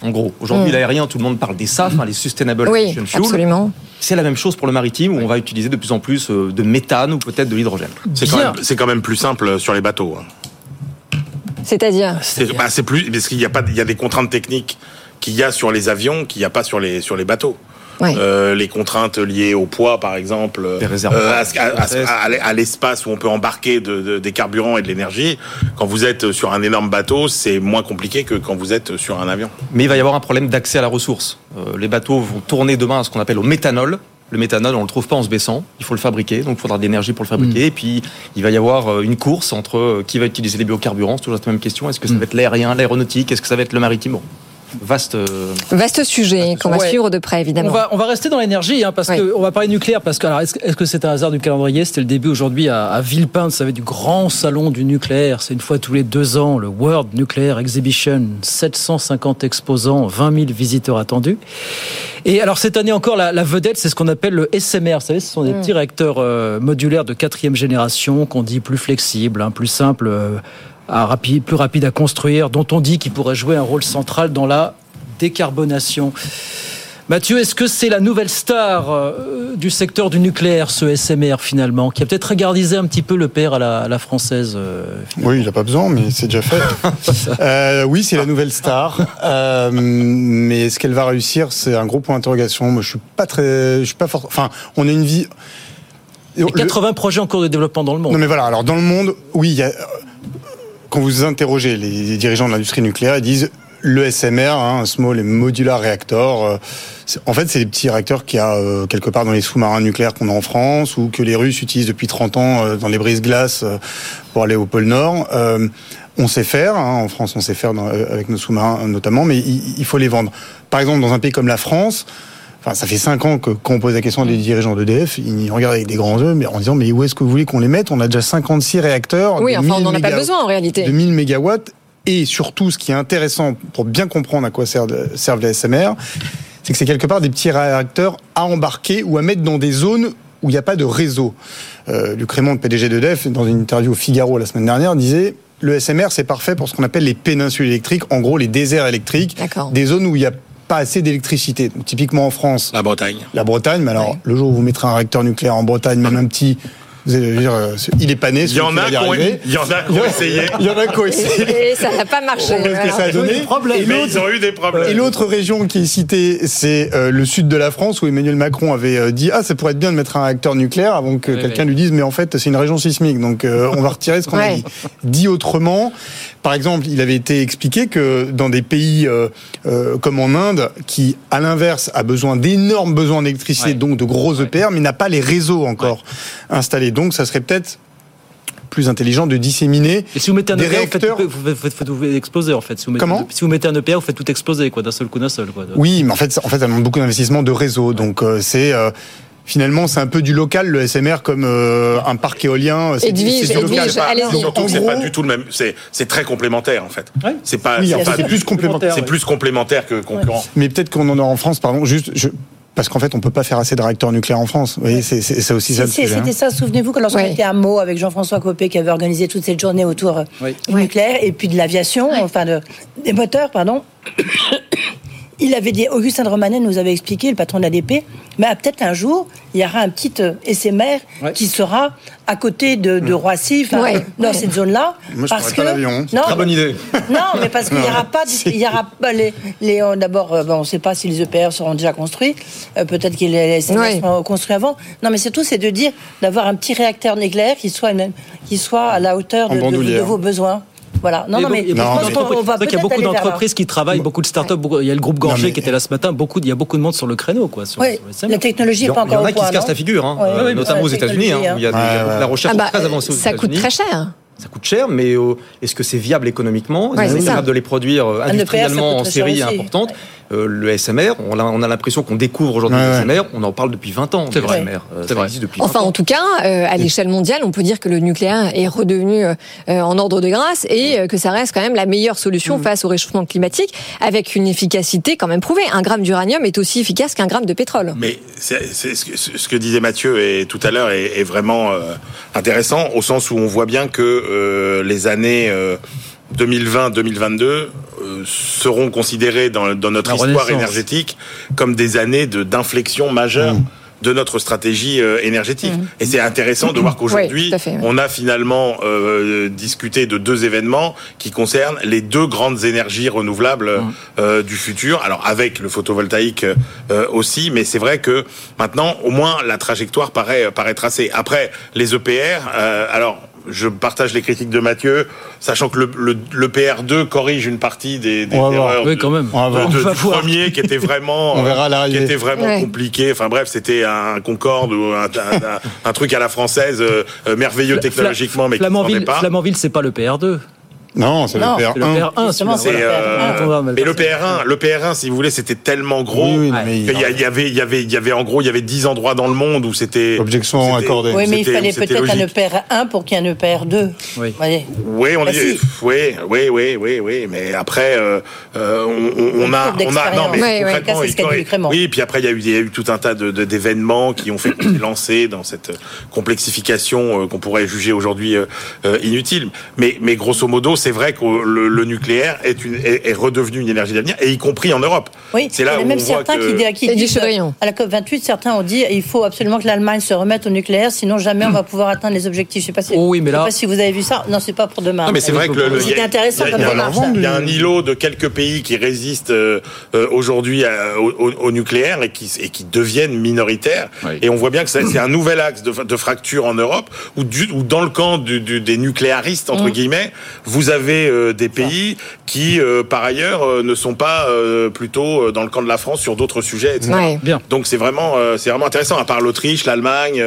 En gros, aujourd'hui, mm. l'aérien, tout le monde parle des SAF, hein, les Sustainable oui, Fuel. C'est la même chose pour le maritime, où on va utiliser de plus en plus euh, de méthane ou peut-être de l'hydrogène. C'est quand, même plus simple sur les bateaux. Hein. C'est-à-dire bah, C'est plus parce qu'il y a pas, il y a des contraintes techniques qu'il y a sur les avions qu'il n'y a pas sur les sur les bateaux. Euh, les contraintes liées au poids, par exemple, euh, à, l'espace où on peut embarquer des carburants et de l'énergie. Quand vous êtes sur un énorme bateau, c'est moins compliqué que quand vous êtes sur un avion. Mais il va y avoir un problème d'accès à la ressource. Euh, les bateaux vont tourner demain à ce qu'on appelle au méthanol. Le méthanol, on le trouve pas en se baissant. Il faut le fabriquer, donc il faudra de l'énergie pour le fabriquer. Mm. Et puis, il va y avoir une course entre qui va utiliser les biocarburants. C'est toujours la même question. Est-ce que ça mm. va être l'aérien, l'aéronautique? Est-ce que ça va être le maritime? Vaste, vaste sujet qu'on va suivre de près, évidemment. On va, on va rester dans l'énergie, hein, parce que on va parler nucléaire. Parce que, alors, est-ce, que c'est un hasard du calendrier? C'était le début aujourd'hui à, à, Villepin, vous savez, du grand salon du nucléaire. C'est une fois tous les deux ans, le World Nuclear Exhibition. 750 exposants, 20 000 visiteurs attendus. Et alors, cette année encore, la, vedette, c'est ce qu'on appelle le SMR. Vous savez, ce sont des mm. petits réacteurs euh, modulaires de quatrième génération qu'on dit plus flexibles, hein, plus simples. Euh, rapide, plus rapide à construire, dont on dit qu'il pourrait jouer un rôle central dans la décarbonation. Mathieu, est-ce que c'est la nouvelle star euh, du secteur du nucléaire, ce SMR finalement, qui a peut-être regardisé un petit peu le père à la, française euh, Oui, il n'a pas besoin, mais c'est déjà fait. euh, oui, c'est la nouvelle star, euh, mais est-ce qu'elle va réussir C'est un gros point d'interrogation. Moi, je suis pas très, je suis pas fort. Enfin, on a une vie. 80 projets en cours de développement dans le monde. Non, mais voilà. Alors, dans le monde, oui, il y a quand vous interrogez les dirigeants de l'industrie nucléaire, ils disent le SMR, hein, Small Modular Reactor, euh, en fait, c'est des petits réacteurs qu'il y a euh, quelque part dans les sous-marins nucléaires qu'on a en France ou que les Russes utilisent depuis 30 ans euh, dans les brises-glaces pour aller au pôle Nord. on sait faire, hein, en France on sait faire avec nos sous-marins notamment, mais il, il, faut les vendre. Par exemple, dans un pays comme la France, Enfin, ça fait cinq ans que quand on pose la question des dirigeants d'EDF, ils regardent avec des grands yeux, mais en disant mais où est-ce que vous voulez qu'on les mette? On a déjà 56 réacteurs. Oui, enfin, on n'en a pas besoin en réalité. De 1000 mégawatts. Et surtout, ce qui est intéressant pour bien comprendre à quoi servent, les SMR, c'est que c'est quelque part des petits réacteurs à embarquer ou à mettre dans des zones où il n'y a pas de réseau. Euh, Luc Raymond, le PDG d'EDF, dans une interview au Figaro la semaine dernière, disait le SMR, c'est parfait pour ce qu'on appelle les péninsules électriques, en gros les déserts électriques, des zones où il y a pas assez d'électricité. Donc, typiquement en France. La Bretagne. La Bretagne, mais alors, le jour où vous mettrez un réacteur nucléaire en Bretagne, même un petit, dire, euh, il est pané. Il y en a qui ont essayé. Il y en a qui ont essayé. Et ça n'a pas marché. ça a donné. Ils ont eu des problèmes. Et l'autre région qui est citée, c'est euh, le sud de la France où Emmanuel Macron avait euh, dit ah ça pourrait être bien de mettre un réacteur nucléaire avant que quelqu'un lui dise mais en fait c'est une région sismique donc on va retirer ce qu'on a dit. Dit autrement, par exemple, il avait été expliqué que dans des pays comme en Inde, qui à l'inverse a besoin d'énormes besoins d'électricité, donc de gros EPR, mais n'a pas les réseaux encore installés donc, ça serait peut-être plus intelligent de disséminer et si vous mettez un des EPR, réacteurs. Vous faites, tout exploser en fait. Si vous mettez, Comment Si vous mettez un EPR, vous faites tout exploser quoi, d'un seul coup d'un seul. Quoi. Oui, mais en fait, en fait, ça demande beaucoup d'investissement de réseau. Donc euh, c'est euh, finalement, c'est un peu du local, le SMR, comme euh, un parc éolien. C'est du local. Surtout c'est pas du tout le même. C'est très complémentaire, en fait. C'est pas. c'est plus complémentaire. C'est plus complémentaire que concurrent. Mais peut-être qu'on en a en France, pardon. Juste, je, parce qu'en fait, on peut pas faire assez de réacteurs nucléaires en France. Vous voyez, c'est aussi ça. C'était hein. ça. Souvenez-vous que lorsqu'on était à Meaux avec Jean-François Copé qui avait organisé toute cette journée autour euh, du nucléaire et puis de l'aviation, enfin de, des moteurs, pardon. Il avait dit, Augustin de Romanet nous avait expliqué, le patron de l'ADP, mais peut-être un jour, il y aura un petit euh, SMR qui sera à côté de, de Roissy, dans cette zone-là. Moi, je parce que, pas l'avion. Non, Très bonne idée. Non, mais parce qu'il n'y aura pas, il y aura pas les, les d'abord, bon, on ne sait pas si les EPR seront déjà construits. Peut-être que les SMR seront construits avant. Non, mais surtout, c'est de dire d'avoir un petit réacteur nucléaire qui soit, qui soit à la hauteur de, de vos besoins. Voilà. Non, non, mais, il y a beaucoup d'entreprises qui travaillent, beaucoup de startups. Il y a le groupe Gorgé qui était là ce matin. Beaucoup, il y a beaucoup de monde sur le créneau, quoi. Sur, oui, la technologie n'est pas encore. Il y en a qui se cassent la figure, hein, euh, notamment aux États-Unis. Hein, il y a la recherche ah bah, très avancée aux Ça coûte très cher ça coûte cher, mais euh, est-ce que c'est viable économiquement? Est-ce que c'est capable de les produire euh, industriellement en série importante? Euh, le SMR, on a, on a l'impression qu'on découvre aujourd'hui le SMR, on en parle depuis 20 ans. C'est vrai. SMR, c'est vrai. Depuis enfin, en tout cas, à l'échelle mondiale, on peut dire que le nucléaire est redevenu en ordre de grâce et que ça reste quand même la meilleure solution mm. face au réchauffement climatique, avec une efficacité quand même prouvée. Un gramme d'uranium est aussi efficace qu'un gramme de pétrole. Mais ce, que, ce, que, disait Mathieu et tout à l'heure est, est vraiment intéressant au sens où on voit bien que euh, les années 2020-2022 euh, euh, seront considérées dans, notre histoire énergétique comme des années d'inflexion majeure. Mmh. de notre stratégie énergétique. Mmh. Et c'est intéressant de voir qu'aujourd'hui, on a finalement discuté de deux événements qui concernent les deux grandes énergies renouvelables mmh. du futur. Alors avec le photovoltaïque aussi, mais c'est vrai que maintenant, au moins, la trajectoire paraît, paraît tracée. Après, les EPR, alors je partage les critiques de Mathieu, sachant que le, le, PR2 corrige une partie des, des erreurs oui, quand même. du premier qui était vraiment, On verra qui était vraiment compliqué. Enfin bref, c'était un Concorde ou un, un, truc à la française, euh, merveilleux technologiquement, mais qui ne pas. Flamanville, c'est pas le PR2. Non, c'est le PR1. Le PR1 c'est euh, mais le PR1, le PR1, si vous voulez, c'était tellement gros qu'il y, y, avait, il y avait, il y avait en gros, il y avait 10 endroits dans le monde où c'était. Objection accordée. Oui, mais il fallait peut-être un EPR1 pour qu'il y ait un EPR2. Oui. Oui, on bah, dit. Oui, oui, oui, oui, oui, mais après, euh, euh on, on, a, on a, non, mais oui, concrètement, oui, puis après, il y a eu, il y a eu tout un tas de d'événements qui ont fait lancé dans cette complexification qu'on pourrait juger aujourd'hui inutile. Mais, mais grosso modo, c'est vrai que le, nucléaire est, une, est, redevenu une énergie d'avenir, et y compris en Europe. Oui, c'est là il y a même certains qui, qui disent, à la COP28, certains ont dit il faut absolument que l'Allemagne se remette au nucléaire, sinon jamais on va pouvoir atteindre les objectifs. Je sais pas si, oh oui, mais là... sais pas si vous avez vu ça. Non, c'est pas pour demain. Non, mais c'est vrai que c'était intéressant comme démarche. Il y a un îlot de quelques pays qui résistent euh, euh, aujourd'hui au, nucléaire et qui, et qui deviennent minoritaires. Et on voit bien que c'est un nouvel axe de, fracture en Europe, où, du, dans le camp des nucléaristes entre mm. guillemets, vous avez euh, des pays qui, euh, par ailleurs, euh, ne sont pas plutôt dans le camp de la France sur d'autres sujets, etc. Bien. Donc c'est vraiment, c'est vraiment intéressant. À part l'Autriche, l'Allemagne,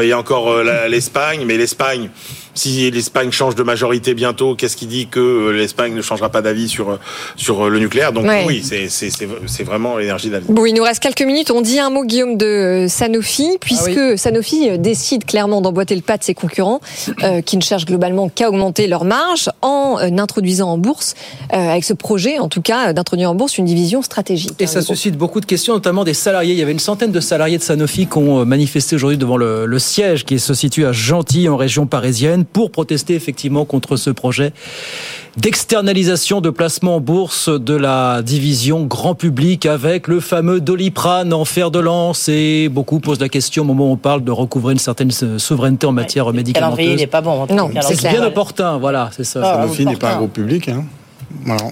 il y a encore l'Espagne, mais l'Espagne si l'Espagne change de majorité bientôt, qu'est-ce qui dit que l'Espagne ne changera pas d'avis sur, sur le nucléaire? Donc oui, c'est vraiment l'énergie d'avenir. Bon, il nous reste quelques minutes. On dit un mot, Guillaume, de Sanofi, puisque ah Sanofi décide clairement d'emboîter le pas de ses concurrents, qui ne cherchent globalement qu'à augmenter leur marge, en introduisant en bourse, avec ce projet en tout cas, d'introduire en bourse une division stratégique. Et ça suscite beaucoup de questions, notamment des salariés. Il y avait une centaine de salariés de Sanofi qui ont manifesté aujourd'hui devant le, le siège qui se situe à Gentilly, en région parisienne pour protester effectivement contre ce projet d'externalisation de placement en bourse de la division grand public avec le fameux Doliprane en fer de lance et beaucoup posent la question au moment où on parle de recouvrer une certaine souveraineté en matière ouais, médicamenteuse. Le n'est pas bon. Non, c'est bien opportin, voilà, c'est ça. Sanofi n'est pas un groupe public. Hein.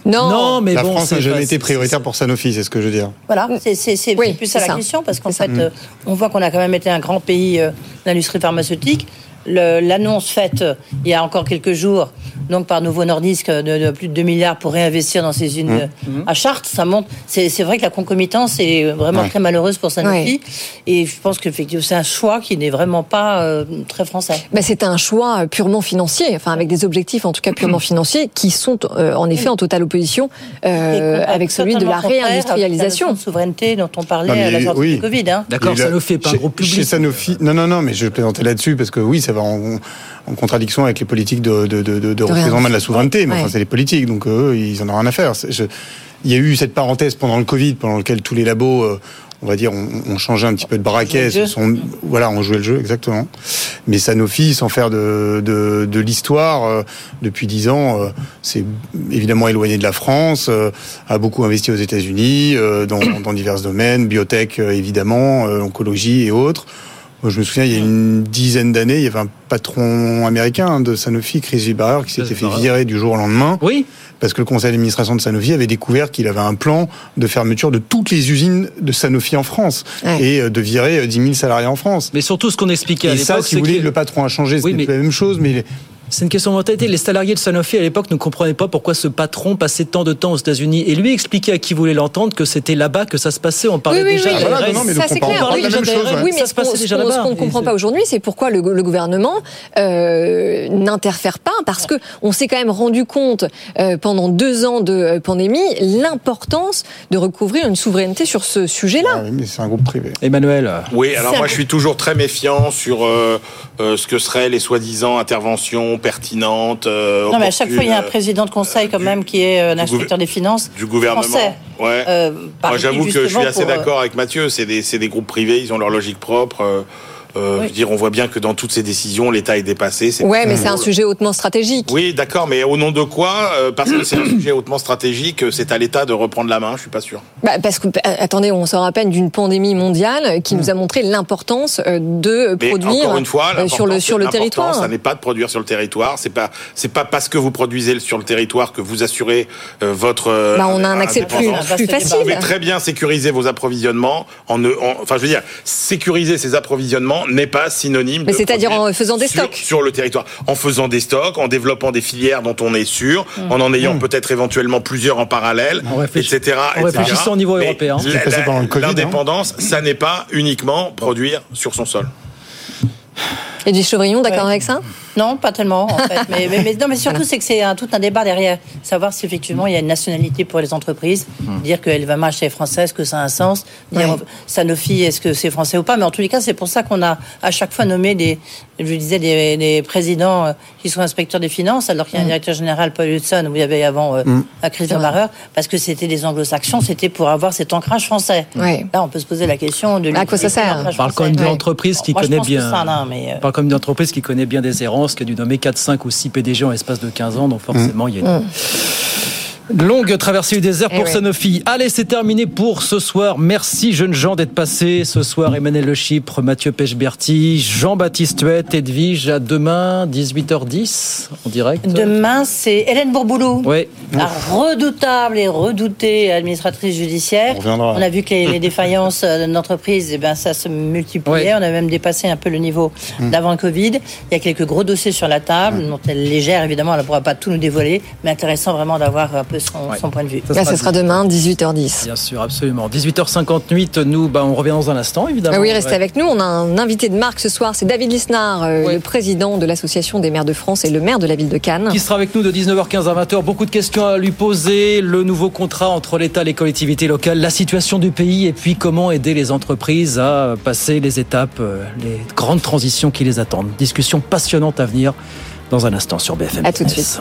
Non. mais la bon, France n'a jamais été prioritaire pour Sanofi, c'est ce que je veux dire. Voilà, c'est plus ça la question, parce qu'en fait, euh, on voit qu'on a quand même été un grand pays euh, d'industrie pharmaceutique l'annonce faite euh, il y a encore quelques jours, donc par Nouveau Nordisk, de, plus de 2 milliards pour réinvestir dans ces usines mmh. Mmh. à Chartres, ça montre. C'est vrai que la concomitance est vraiment très malheureuse pour Sanofi. Et je pense que c'est un choix qui n'est vraiment pas euh, très français. Ben, c'est un choix purement financier, enfin avec des objectifs en tout cas purement financiers, qui sont euh, en effet en totale opposition avec celui de la réindustrialisation. De souveraineté dont on parlait à la sortie du Covid. Hein. D'accord, Sanofi n'est pas un groupe public. Chez Sanofi, non, non, non, mais je plaisantais là-dessus parce que oui, ça va en, contradiction avec les politiques de, de, de, de, représentement de la souveraineté. Mais enfin, c'est les politiques, donc eux, ils en ont rien à faire. il y a eu cette parenthèse pendant le Covid, pendant laquelle tous les labos euh, on va dire, on, changeait un petit peu de braquet. voilà, on jouait le jeu, exactement. Mais Sanofi, sans faire de, de, l'histoire, euh, depuis dix ans, euh, c'est évidemment éloigné de la France, euh, a beaucoup investi aux États-Unis, dans, dans divers domaines, biotech évidemment, oncologie et autres. Je me souviens, il y a une dizaine d'années, il y avait un patron américain de Sanofi, Chris Vibarer, qui s'était fait virer du jour au lendemain. Oui. Parce que le conseil d'administration de Sanofi avait découvert qu'il avait un plan de fermeture de toutes les usines de Sanofi en France et euh, de virer 10 euh, 000 salariés en France. Mais surtout, ce qu'on expliquait à l'époque. Et ça, si vous voulez, le patron a changé, c'est la même chose, mais c'est une question de mentalité. Les salariés de Sanofi à l'époque ne comprenaient pas pourquoi ce patron passait tant de temps aux États-Unis et lui expliquait à qui voulait l'entendre que c'était là-bas que ça se passait. On parlait déjà oui, oui, ça c'est clair. Oui, mais ce qu'on ne comprend pas aujourd'hui, c'est pourquoi le, gouvernement euh, n'interfère pas parce que on s'est quand même rendu compte euh, pendant deux ans de euh, pandémie l'importance de recouvrir une souveraineté sur ce sujet-là. Ah mais c'est un groupe privé. Emmanuel. Oui, alors moi je suis toujours très méfiant sur ce que seraient les soi-disant interventions pertinente. Euh, non, mais à chaque fois, il y a un euh, président de conseil quand même qui est un inspecteur des finances. Du gouvernement. Français. Ouais. Euh, Moi, j'avoue que je suis assez d'accord avec Mathieu. C'est des, des, groupes privés, ils ont leur logique propre. Euh, Je veux dire, on voit bien que dans toutes ces décisions, l'État est dépassé. ouais, mais c'est un sujet hautement stratégique. Oui, d'accord, mais au nom de quoi euh, Parce que c'est un sujet hautement stratégique, c'est à l'État de reprendre la main. Je suis pas sûr. Bah, parce que euh, attendez, on sort à peine d'une pandémie mondiale qui nous a montré l'importance euh, de produire encore une fois, sur le sur le territoire. Ça n'est pas de produire sur le territoire. C'est pas c'est pas parce que vous produisez sur le territoire que vous assurez votre. Bah, on a un accès plus, plus facile. Vous pouvez très bien sécuriser vos approvisionnements. En, enfin, je veux dire, sécuriser ces approvisionnements n'est pas synonyme. Mais c'est-à-dire en faisant des stocks sur le territoire, en faisant des stocks, en développant des filières dont on est sûr, mmh. en en ayant mmh. peut-être éventuellement plusieurs en parallèle, etc. En réfléchissant au niveau européen. L'indépendance, ça n'est pas uniquement produire sur son sol. Et du Chevrillon, d'accord avec ça? Non, pas tellement, en fait. mais, non, mais surtout, c'est que c'est tout un débat derrière. Savoir si effectivement il y a une nationalité pour les entreprises. Hmm. Dire que va est française, que ça a un sens. Dire Sanofi, est-ce que c'est français ou pas Mais en tous les cas, c'est pour ça qu'on a à chaque fois nommé des, je disais, des, présidents euh, qui sont inspecteurs des finances, alors qu'il y a un hmm. directeur général, Paul Hudson, où il y avait avant euh, mm. Christian parce que c'était des anglo-saxons, c'était pour avoir cet ancrage français. Là, on peut se poser la question de. À quoi ça sert On parle quand même d'une entreprise qui connaît bien. On parle comme d'une entreprise qui connaît bien des errances qui a dû nommer 4, 5 ou 6 PDG en l'espace de 15 ans, donc forcément, il y a une... Mmh. Longue traversée du désert pour eh Sanofi. Allez, c'est terminé pour ce soir. Merci jeunes gens d'être passés ce soir. Emmanuel Le Chypre, Mathieu Pechberti, Jean-Baptiste Huet, Edwige. À demain, 18h10 en direct. Demain, c'est Hélène Bourboulou. Oui. La redoutable et redoutée administratrice judiciaire. On, a vu que les, défaillances de l'entreprise, eh ben, ça se multipliait. On a même dépassé un peu le niveau mm. d'avant le Covid. Il y a quelques gros dossiers sur la table, dont elle est légère, évidemment, elle ne pourra pas tout nous dévoiler, mais intéressant vraiment d'avoir un peu son, point de vue. Ça, sera, demain, 18h10. Bien sûr, absolument. 18h58, nous, bah, on revient dans un instant, évidemment. Ah oui, restez avec nous. On a un invité de marque ce soir, c'est David Lisnard, euh, le président de l'Association des maires de France et le maire de la ville de Cannes. Qui sera avec nous de 19h15 à 20h. Beaucoup de questions à lui poser. Le nouveau contrat entre l'État et les collectivités locales, la situation du pays et puis comment aider les entreprises à passer les étapes, euh, les grandes transitions qui les attendent. Discussion passionnante à venir dans un instant sur BFM. À tout de suite.